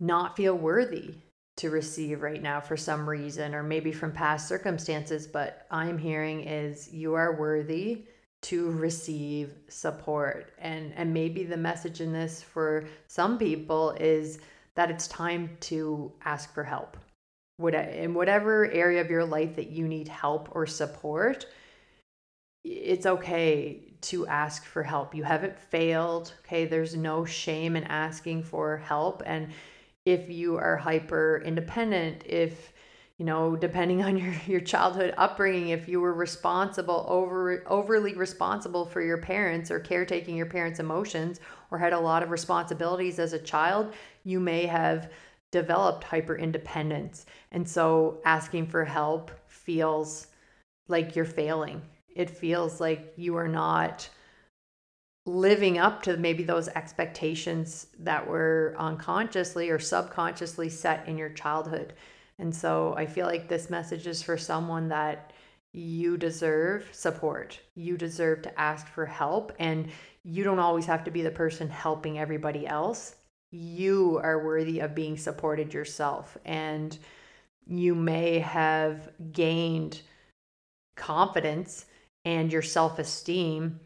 not feel worthy to receive right now for some reason, or maybe from past circumstances, but I'm hearing is you are worthy to receive support. And and maybe the message in this for some people is that it's time to ask for help. What in whatever area of your life that you need help or support, it's okay to ask for help. You haven't failed. Okay, there's no shame in asking for help and if you are hyper independent, if you know depending on your your childhood upbringing if you were responsible over overly responsible for your parents or caretaking your parents emotions or had a lot of responsibilities as a child you may have developed hyper independence and so asking for help feels like you're failing it feels like you are not living up to maybe those expectations that were unconsciously or subconsciously set in your childhood. And so I feel like this message is for someone that you deserve support. You deserve to ask for help. And you don't always have to be the person helping everybody else. You are worthy of being supported yourself. And you may have gained confidence and your self esteem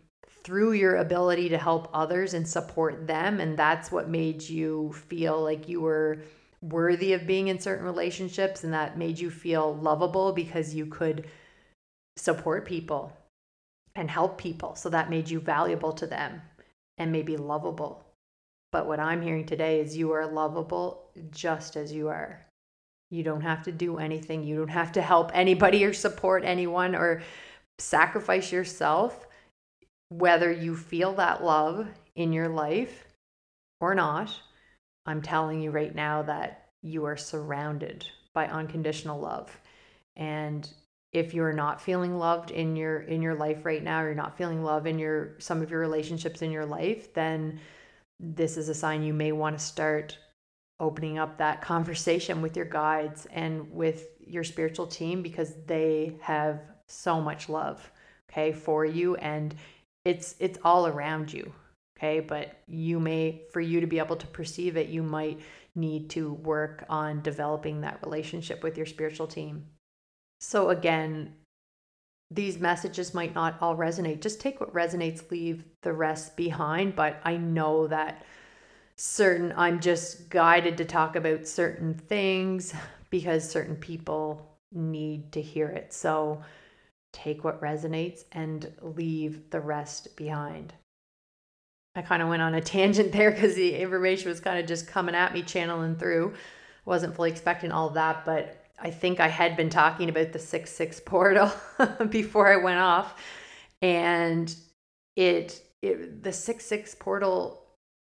through your ability to help others and support them. And that's what made you feel like you were worthy of being in certain relationships and that made you feel lovable because you could support people and help people. So that made you valuable to them and maybe lovable. But what I'm hearing today is you are lovable just as you are. You don't have to do anything. You don't have to help anybody or support anyone or sacrifice yourself whether you feel that love in your life or not, I'm telling you right now that you are surrounded by unconditional love. And if you're not feeling loved in your in your life right now, you're not feeling love in your some of your relationships in your life, then this is a sign you may want to start opening up that conversation with your guides and with your spiritual team because they have so much love okay for you and it's it's all around you okay? But you may for you to be able to perceive it you might need to work on developing that relationship with your spiritual team. So again these messages might not all resonate. Just take what resonates leave the rest behind but i know that certain i'm just guided to talk about certain things because certain people need to hear it. So take what resonates and leave the rest behind. I kind of went on a tangent there because the information was kind of just coming at me, channeling through. Wasn't fully expecting all of that, but I think I had been talking about the 6 6 portal before I went off. And it, it the 6 6 portal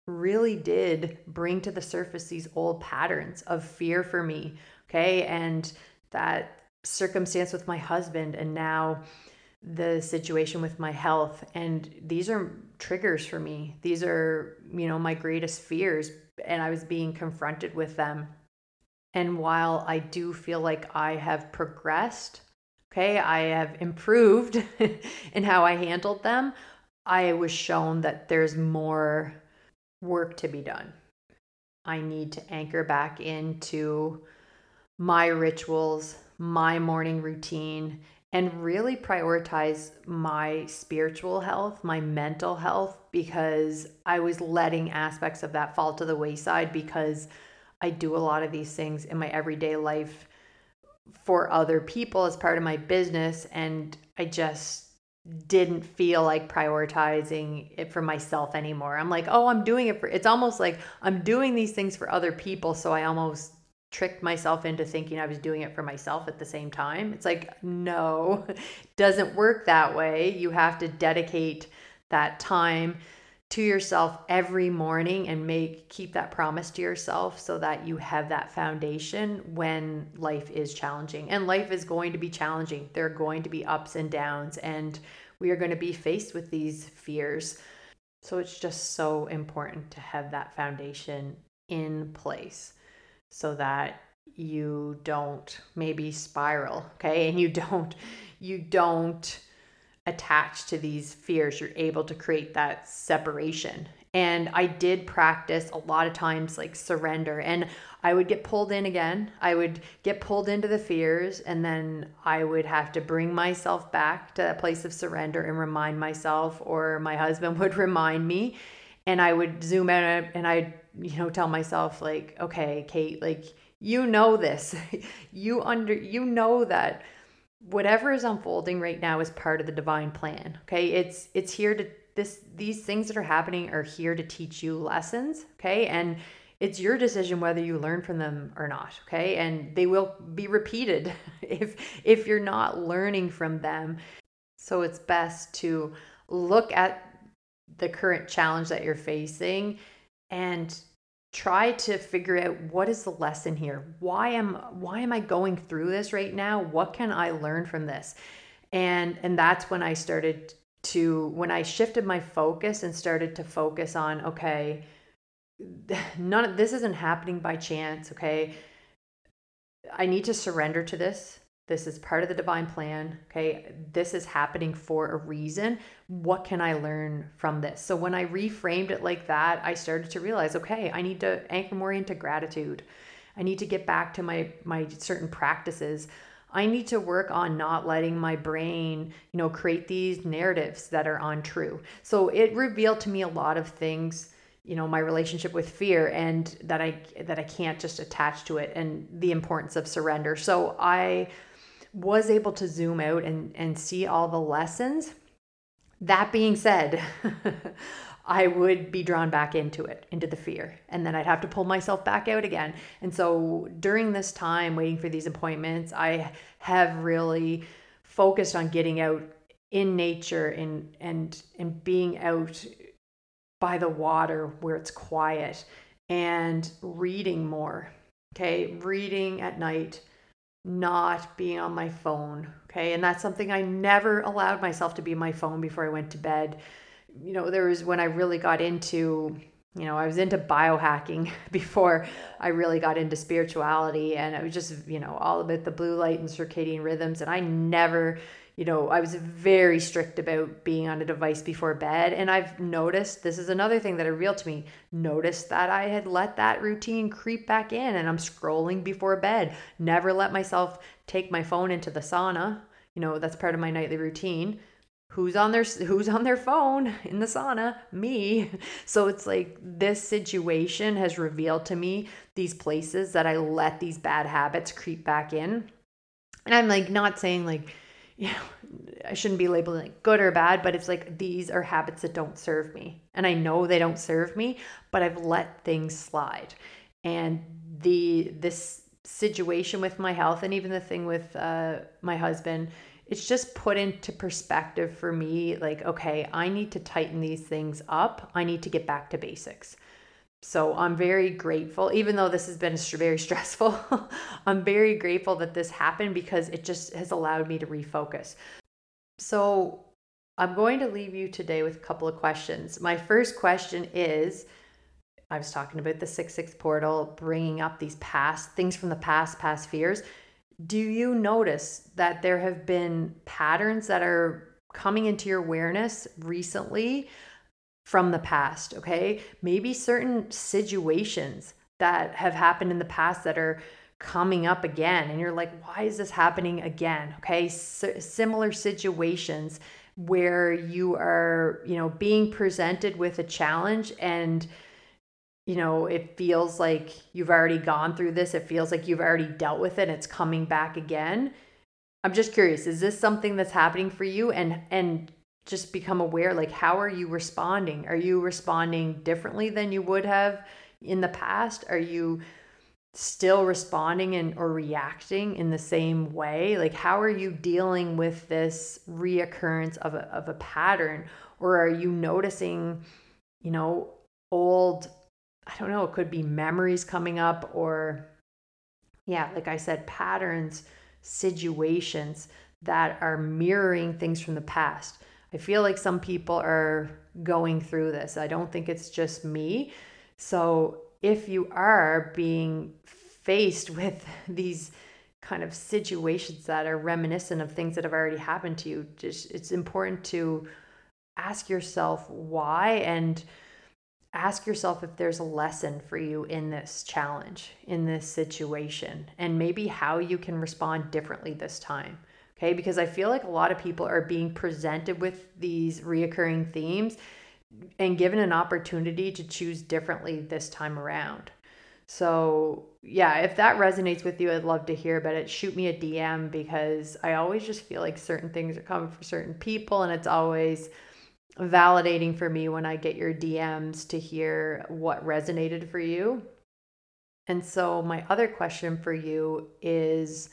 really did bring to the surface these old patterns of fear for me. Okay. And that circumstance with my husband and now the situation with my health and these are triggers for me. These are you know my greatest fears and i was being confronted with them. And while i do feel like i have progressed okay i have improved in how i handled them i was shown that there's more work to be done. I need to anchor back into my rituals my morning routine and really prioritize my spiritual health, my mental health, because I was letting aspects of that fall to the wayside because I do a lot of these things in my everyday life for other people as part of my business. And I just didn't feel like prioritizing it for myself anymore. I'm like, oh, I'm doing it for, it's almost like I'm doing these things for other people. So I almost tricked myself into thinking I was doing it for myself at the same time. It's like, no, doesn't work that way. You have to dedicate that time to yourself every morning and make keep that promise to yourself so that you have that foundation when life is challenging. And life is going to be challenging. There are going to be ups and downs and we are going to be faced with these fears. So it's just so important to have that foundation in place so that you don't maybe spiral okay? And you don't you don't attach to these fears. You're able to create that separation. And i did practice a lot of times like surrender. And i would get pulled in again. I would get pulled into the fears and then i would have to bring myself back to that place of surrender and remind myself or my husband would remind me. And i would zoom out and i'd you know tell myself like okay kate like you know this. You under you know that whatever is unfolding right now is part of the divine plan okay? It's it's here to this these things that are happening are here to teach you lessons okay? And it's your decision whether you learn from them or not okay? And they will be repeated if if you're not learning from them. So it's best to look at the current challenge that you're facing and try to figure out what is the lesson here? Why am why am i going through this right now? What can i learn from this? And and that's when i started to when i shifted my focus and started to focus on okay none of this isn't happening by chance okay? I need to surrender to this this is part of the divine plan okay? This is happening for a reason. What can i learn from this? So when i reframed it like that i started to realize okay i need to anchor more into gratitude. I need to get back to my my certain practices. I need to work on not letting my brain you know create these narratives that are untrue. So it revealed to me a lot of things you know my relationship with fear and that i that i can't just attach to it and the importance of surrender. So i was able to zoom out and and see all the lessons that being said I would be drawn back into it, into the fear. And then I'd have to pull myself back out again. And so during this time waiting for these appointments, I have really focused on getting out in nature and and and being out by the water where it's quiet and reading more. Okay, reading at night, not being on my phone. Okay, and that's something I never allowed myself to be my phone before I went to bed. You know, there was when I really got into you know, I was into biohacking before I really got into spirituality, and it was just, you know, all about the blue light and circadian rhythms. And I never you know, I was very strict about being on a device before bed. And I've noticed this is another thing that are real to me. Noticed that I had let that routine creep back in and I'm scrolling before bed. Never let myself take my phone into the sauna. You know, that's part of my nightly routine. Who's on their who's on their phone in the sauna? Me. So it's like this situation has revealed to me these places that I let these bad habits creep back in. And I'm like not saying like you know, I shouldn't be labeling it good or bad, but it's like these are habits that don't serve me. And I know they don't serve me, but I've let things slide. And the this situation with my health and even the thing with uh, my husband, it's just put into perspective for me like, okay, I need to tighten these things up. I need to get back to basics. So I'm very grateful, even though this has been very stressful. I'm very grateful that this happened because it just has allowed me to refocus. So I'm going to leave you today with a couple of questions. My first question is I was talking about the 6 6 portal, bringing up these past things from the past, past fears. Do you notice that there have been patterns that are coming into your awareness recently from the past, okay? Maybe certain situations that have happened in the past that are coming up again and you're like why is this happening again? Okay? S- similar situations where you are you know being presented with a challenge and you know it feels like you've already gone through this it feels like you've already dealt with it and it's coming back again. I'm just curious is this something that's happening for you? And and just become aware like how are you responding? Are you responding differently than you would have in the past? Are you still responding and or reacting in the same way? Like how are you dealing with this reoccurrence of a, of a pattern? Or are you noticing you know old i don't know it could be memories coming up or yeah like i said patterns situations that are mirroring things from the past I feel like some people are going through this. I don't think it's just me. So if you are being faced with these kind of situations that are reminiscent of things that have already happened to you, just it's important to ask yourself why and ask yourself if there's a lesson for you in this challenge, in this situation, and maybe how you can respond differently this time. Okay, because I feel like a lot of people are being presented with these reoccurring themes and given an opportunity to choose differently this time around. So, yeah, if that resonates with you, I'd love to hear about it. Shoot me a DM because I always just feel like certain things are coming for certain people, and it's always validating for me when I get your DMs to hear what resonated for you. And so, my other question for you is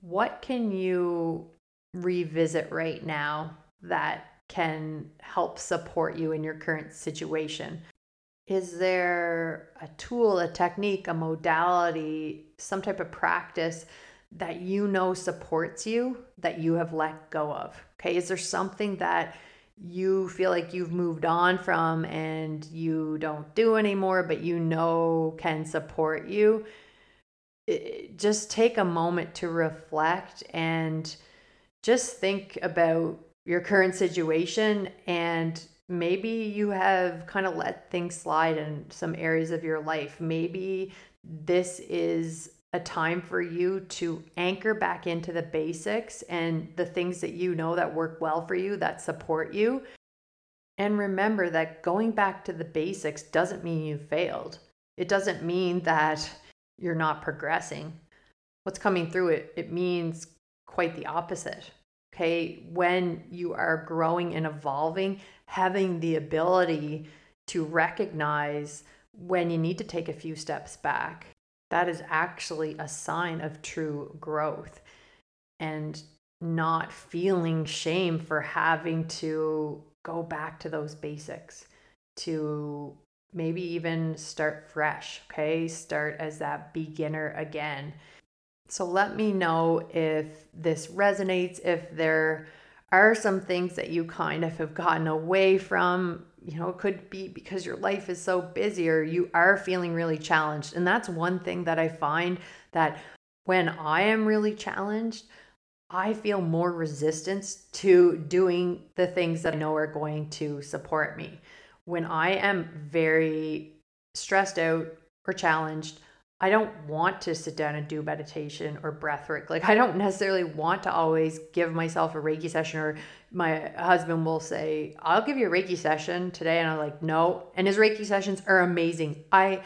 what can you revisit right now that can help support you in your current situation? Is there a tool, a technique, a modality, some type of practice that you know supports you that you have let go of? Okay, is there something that you feel like you've moved on from and you don't do anymore, but you know can support you, just take a moment to reflect and just think about your current situation and maybe you have kind of let things slide in some areas of your life. Maybe this is a time for you to anchor back into the basics and the things that you know that work well for you, that support you. And remember that going back to the basics doesn't mean you failed. It doesn't mean that you're not progressing. What's coming through it, it means quite the opposite. Okay. When you are growing and evolving, having the ability to recognize when you need to take a few steps back that is actually a sign of true growth and not feeling shame for having to go back to those basics to maybe even start fresh okay start as that beginner again so let me know if this resonates if there are some things that you kind of have gotten away from you know, it could be because your life is so busy or you are feeling really challenged. And that's one thing that I find that when I am really challenged, I feel more resistance to doing the things that I know are going to support me. When I am very stressed out or challenged, I don't want to sit down and do meditation or breath work. Like, I don't necessarily want to always give myself a Reiki session, or my husband will say, I'll give you a Reiki session today. And I'm like, no. And his Reiki sessions are amazing. I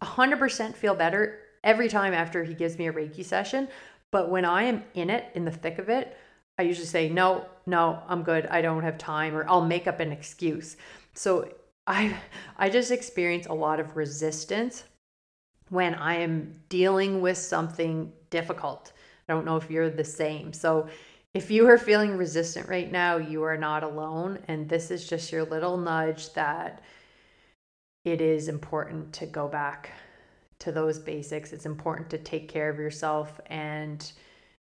100% feel better every time after he gives me a Reiki session. But when I am in it, in the thick of it, I usually say, no, no, I'm good. I don't have time, or I'll make up an excuse. So I, I just experience a lot of resistance when I am dealing with something difficult. I don't know if you're the same. So, if you are feeling resistant right now, you are not alone. And this is just your little nudge that it is important to go back to those basics. It's important to take care of yourself and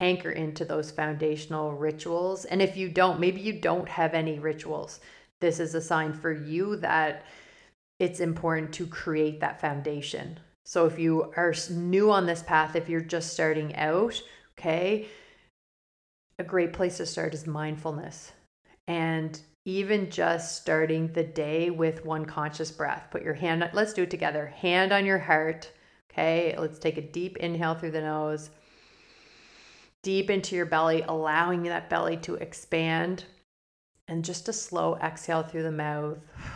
anchor into those foundational rituals. And if you don't, maybe you don't have any rituals, this is a sign for you that it's important to create that foundation so if you are new on this path, if you're just starting out, okay, a great place to start is mindfulness. And even just starting the day with one conscious breath. Put your hand, let's do it together. Hand on your heart. Okay, let's take a deep inhale through the nose, deep into your belly, allowing that belly to expand, and just a slow exhale through the mouth.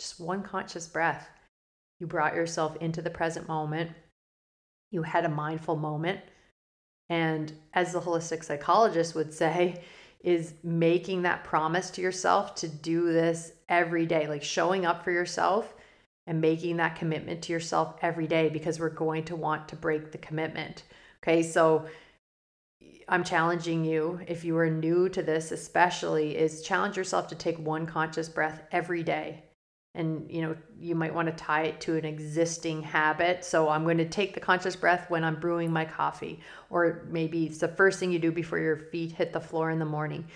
Just one conscious breath. You brought yourself into the present moment. You had a mindful moment. And as the holistic psychologist would say, is making that promise to yourself to do this every day, like showing up for yourself and making that commitment to yourself every day because we're going to want to break the commitment. Okay, so I'm challenging you, if you are new to this, especially, is challenge yourself to take one conscious breath every day. And you know you might want to tie it to an existing habit. So i'm going to take the conscious breath when i'm brewing my coffee or maybe it's the first thing you do before your feet hit the floor in the morning.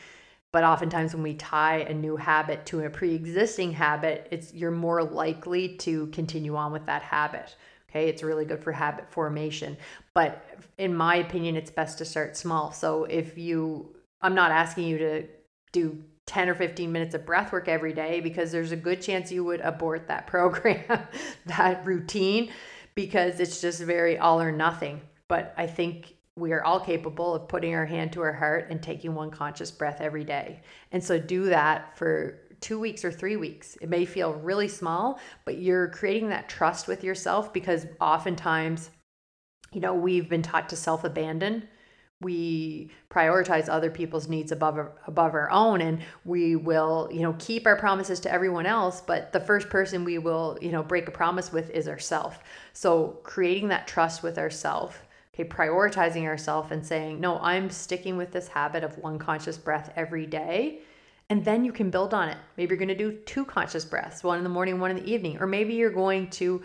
But oftentimes when we tie a new habit to a pre-existing habit it's you're more likely to continue on with that habit okay it's really good for habit formation but in my opinion it's best to start small so if you i'm not asking you to do 10 or 15 minutes of breath work every day because there's a good chance you would abort that program, that routine, because it's just very all or nothing. But I think we are all capable of putting our hand to our heart and taking one conscious breath every day. And so do that for two weeks or three weeks. It may feel really small, but you're creating that trust with yourself because oftentimes, you know, we've been taught to self abandon we prioritize other people's needs above above our own and we will you know keep our promises to everyone else but the first person we will you know break a promise with is ourself. So creating that trust with ourself okay prioritizing ourself and saying no i'm sticking with this habit of one conscious breath every day and then you can build on it. Maybe you're going to do two conscious breaths one in the morning one in the evening or maybe you're going to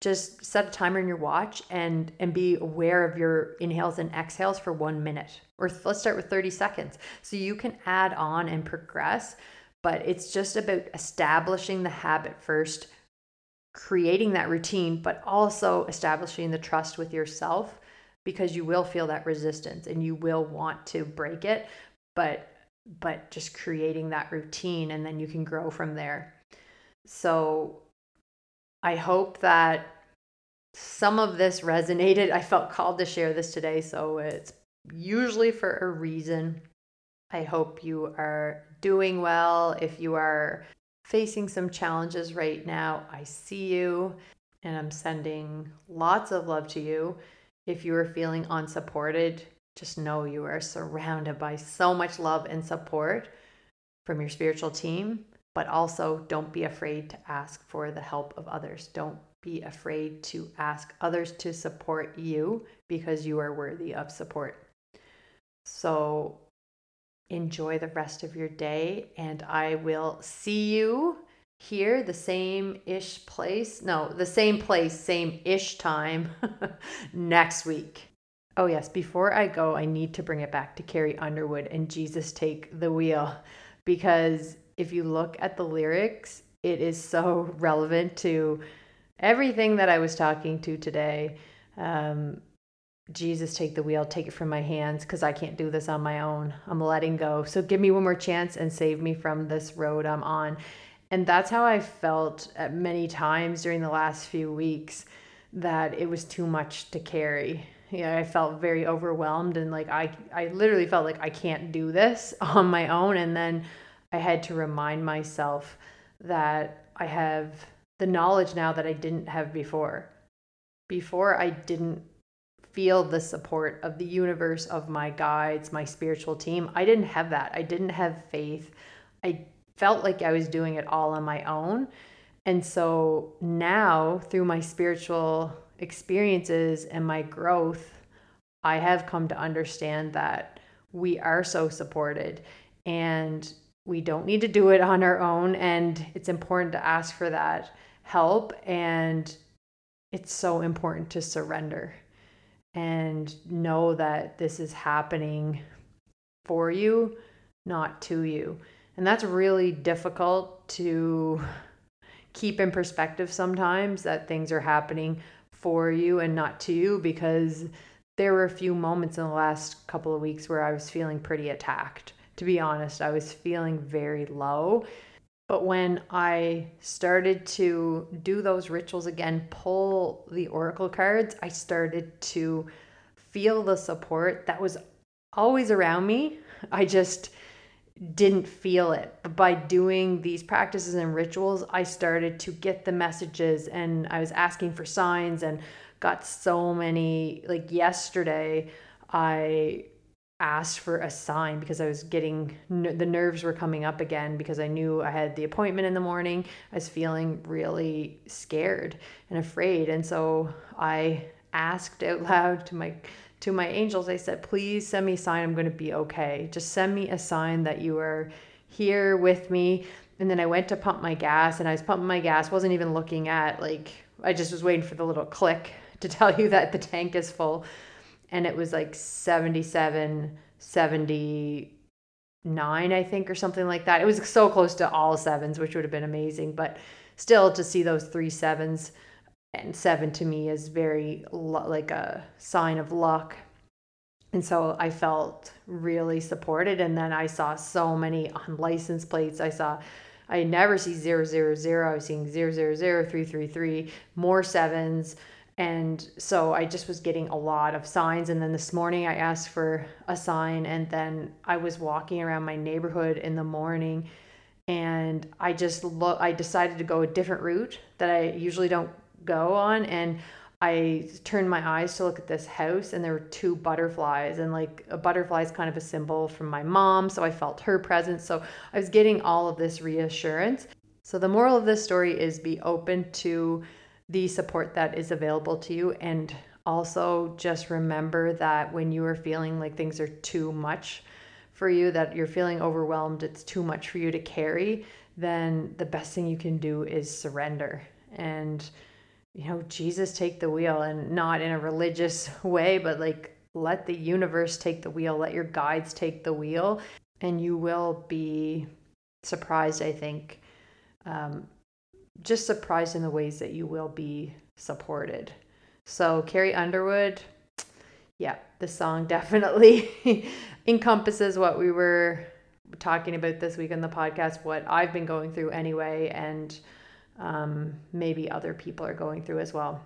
just set a timer in your watch and and be aware of your inhales and exhales for 1 minute. Or let's start with 30 seconds. So you can add on and progress but it's just about establishing the habit first creating that routine but also establishing the trust with yourself because you will feel that resistance and you will want to break it. But but just creating that routine and then you can grow from there so I hope that some of this resonated. I felt called to share this today, so it's usually for a reason. I hope you are doing well. If you are facing some challenges right now, I see you and I'm sending lots of love to you. If you are feeling unsupported, just know you are surrounded by so much love and support from your spiritual team but also don't be afraid to ask for the help of others. Don't be afraid to ask others to support you because you are worthy of support. So enjoy the rest of your day, and I will see you here, the same ish place. No, the same place, same ish time next week. Oh, yes, before I go, I need to bring it back to Carrie Underwood and Jesus Take the Wheel because if you look at the lyrics, it is so relevant to everything that I was talking to today. Um, Jesus, take the wheel, take it from my hands because I can't do this on my own. I'm letting go. So give me one more chance and save me from this road I'm on. And that's how I felt at many times during the last few weeks that it was too much to carry. Yeah, I felt very overwhelmed and like I I literally felt like I can't do this on my own and then I had to remind myself that I have the knowledge now that I didn't have before. Before, I didn't feel the support of the universe, of my guides, my spiritual team. I didn't have that. I didn't have faith. I felt like I was doing it all on my own. And so now, through my spiritual experiences and my growth, I have come to understand that we are so supported. And we don't need to do it on our own and it's important to ask for that help and it's so important to surrender and know that this is happening for you not to you and that's really difficult to keep in perspective sometimes that things are happening for you and not to you because there were a few moments in the last couple of weeks where I was feeling pretty attacked to be honest. I was feeling very low. But when I started to do those rituals again, pull the oracle cards, I started to feel the support that was always around me. I just didn't feel it. But by doing these practices and rituals, I started to get the messages and I was asking for signs and got so many. Like yesterday, I asked for a sign because I was getting the nerves were coming up again because I knew I had the appointment in the morning. I was feeling really scared and afraid, and so I asked out loud to my to my angels. I said, "Please send me a sign. I'm going to be okay. Just send me a sign that you are here with me." And then I went to pump my gas, and I was pumping my gas. wasn't even looking at like I just was waiting for the little click to tell you that the tank is full and it was like 77 79 i think or something like that it was so close to all sevens which would have been amazing but still to see those three sevens and seven to me is very like a sign of luck and so i felt really supported and then i saw so many unlicensed plates i saw i never see zero zero zero i was seeing zero zero zero three three three more sevens and so I just was getting a lot of signs. And then this morning I asked for a sign. And then I was walking around my neighborhood in the morning and I just look, I decided to go a different route that I usually don't go on. And I turned my eyes to look at this house and there were two butterflies and like a butterfly is kind of a symbol from my mom, so I felt her presence. So I was getting all of this reassurance. So the moral of this story is be open to the support that is available to you and also just remember that when you are feeling like things are too much for you that you're feeling overwhelmed, it's too much for you to carry, then the best thing you can do is surrender and you know, Jesus take the wheel and not in a religious way, but like let the universe take the wheel, let your guides take the wheel, and you will be surprised, I think. Um, just surprised in the ways that you will be supported. So, Carrie Underwood, yeah, the song definitely encompasses what we were talking about this week on the podcast, what I've been going through anyway, and um, maybe other people are going through as well.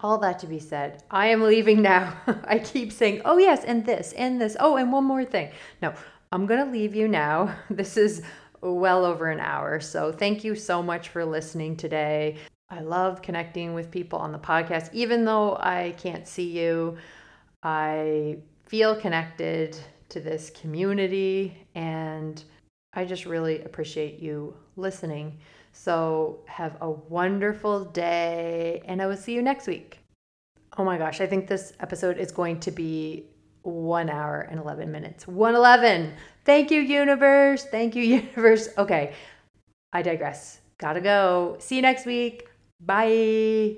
All that to be said, I am leaving now. I keep saying, oh, yes, and this, and this. Oh, and one more thing. No, I'm going to leave you now. This is well over an hour. So thank you so much for listening today. I love connecting with people on the podcast. Even though I can't see you, I feel connected to this community and I just really appreciate you listening. So, have a wonderful day, and I will see you next week. Oh my gosh, I think this episode is going to be one hour and 11 minutes. 111. Thank you, universe. Thank you, universe. Okay, I digress. Gotta go. See you next week. Bye.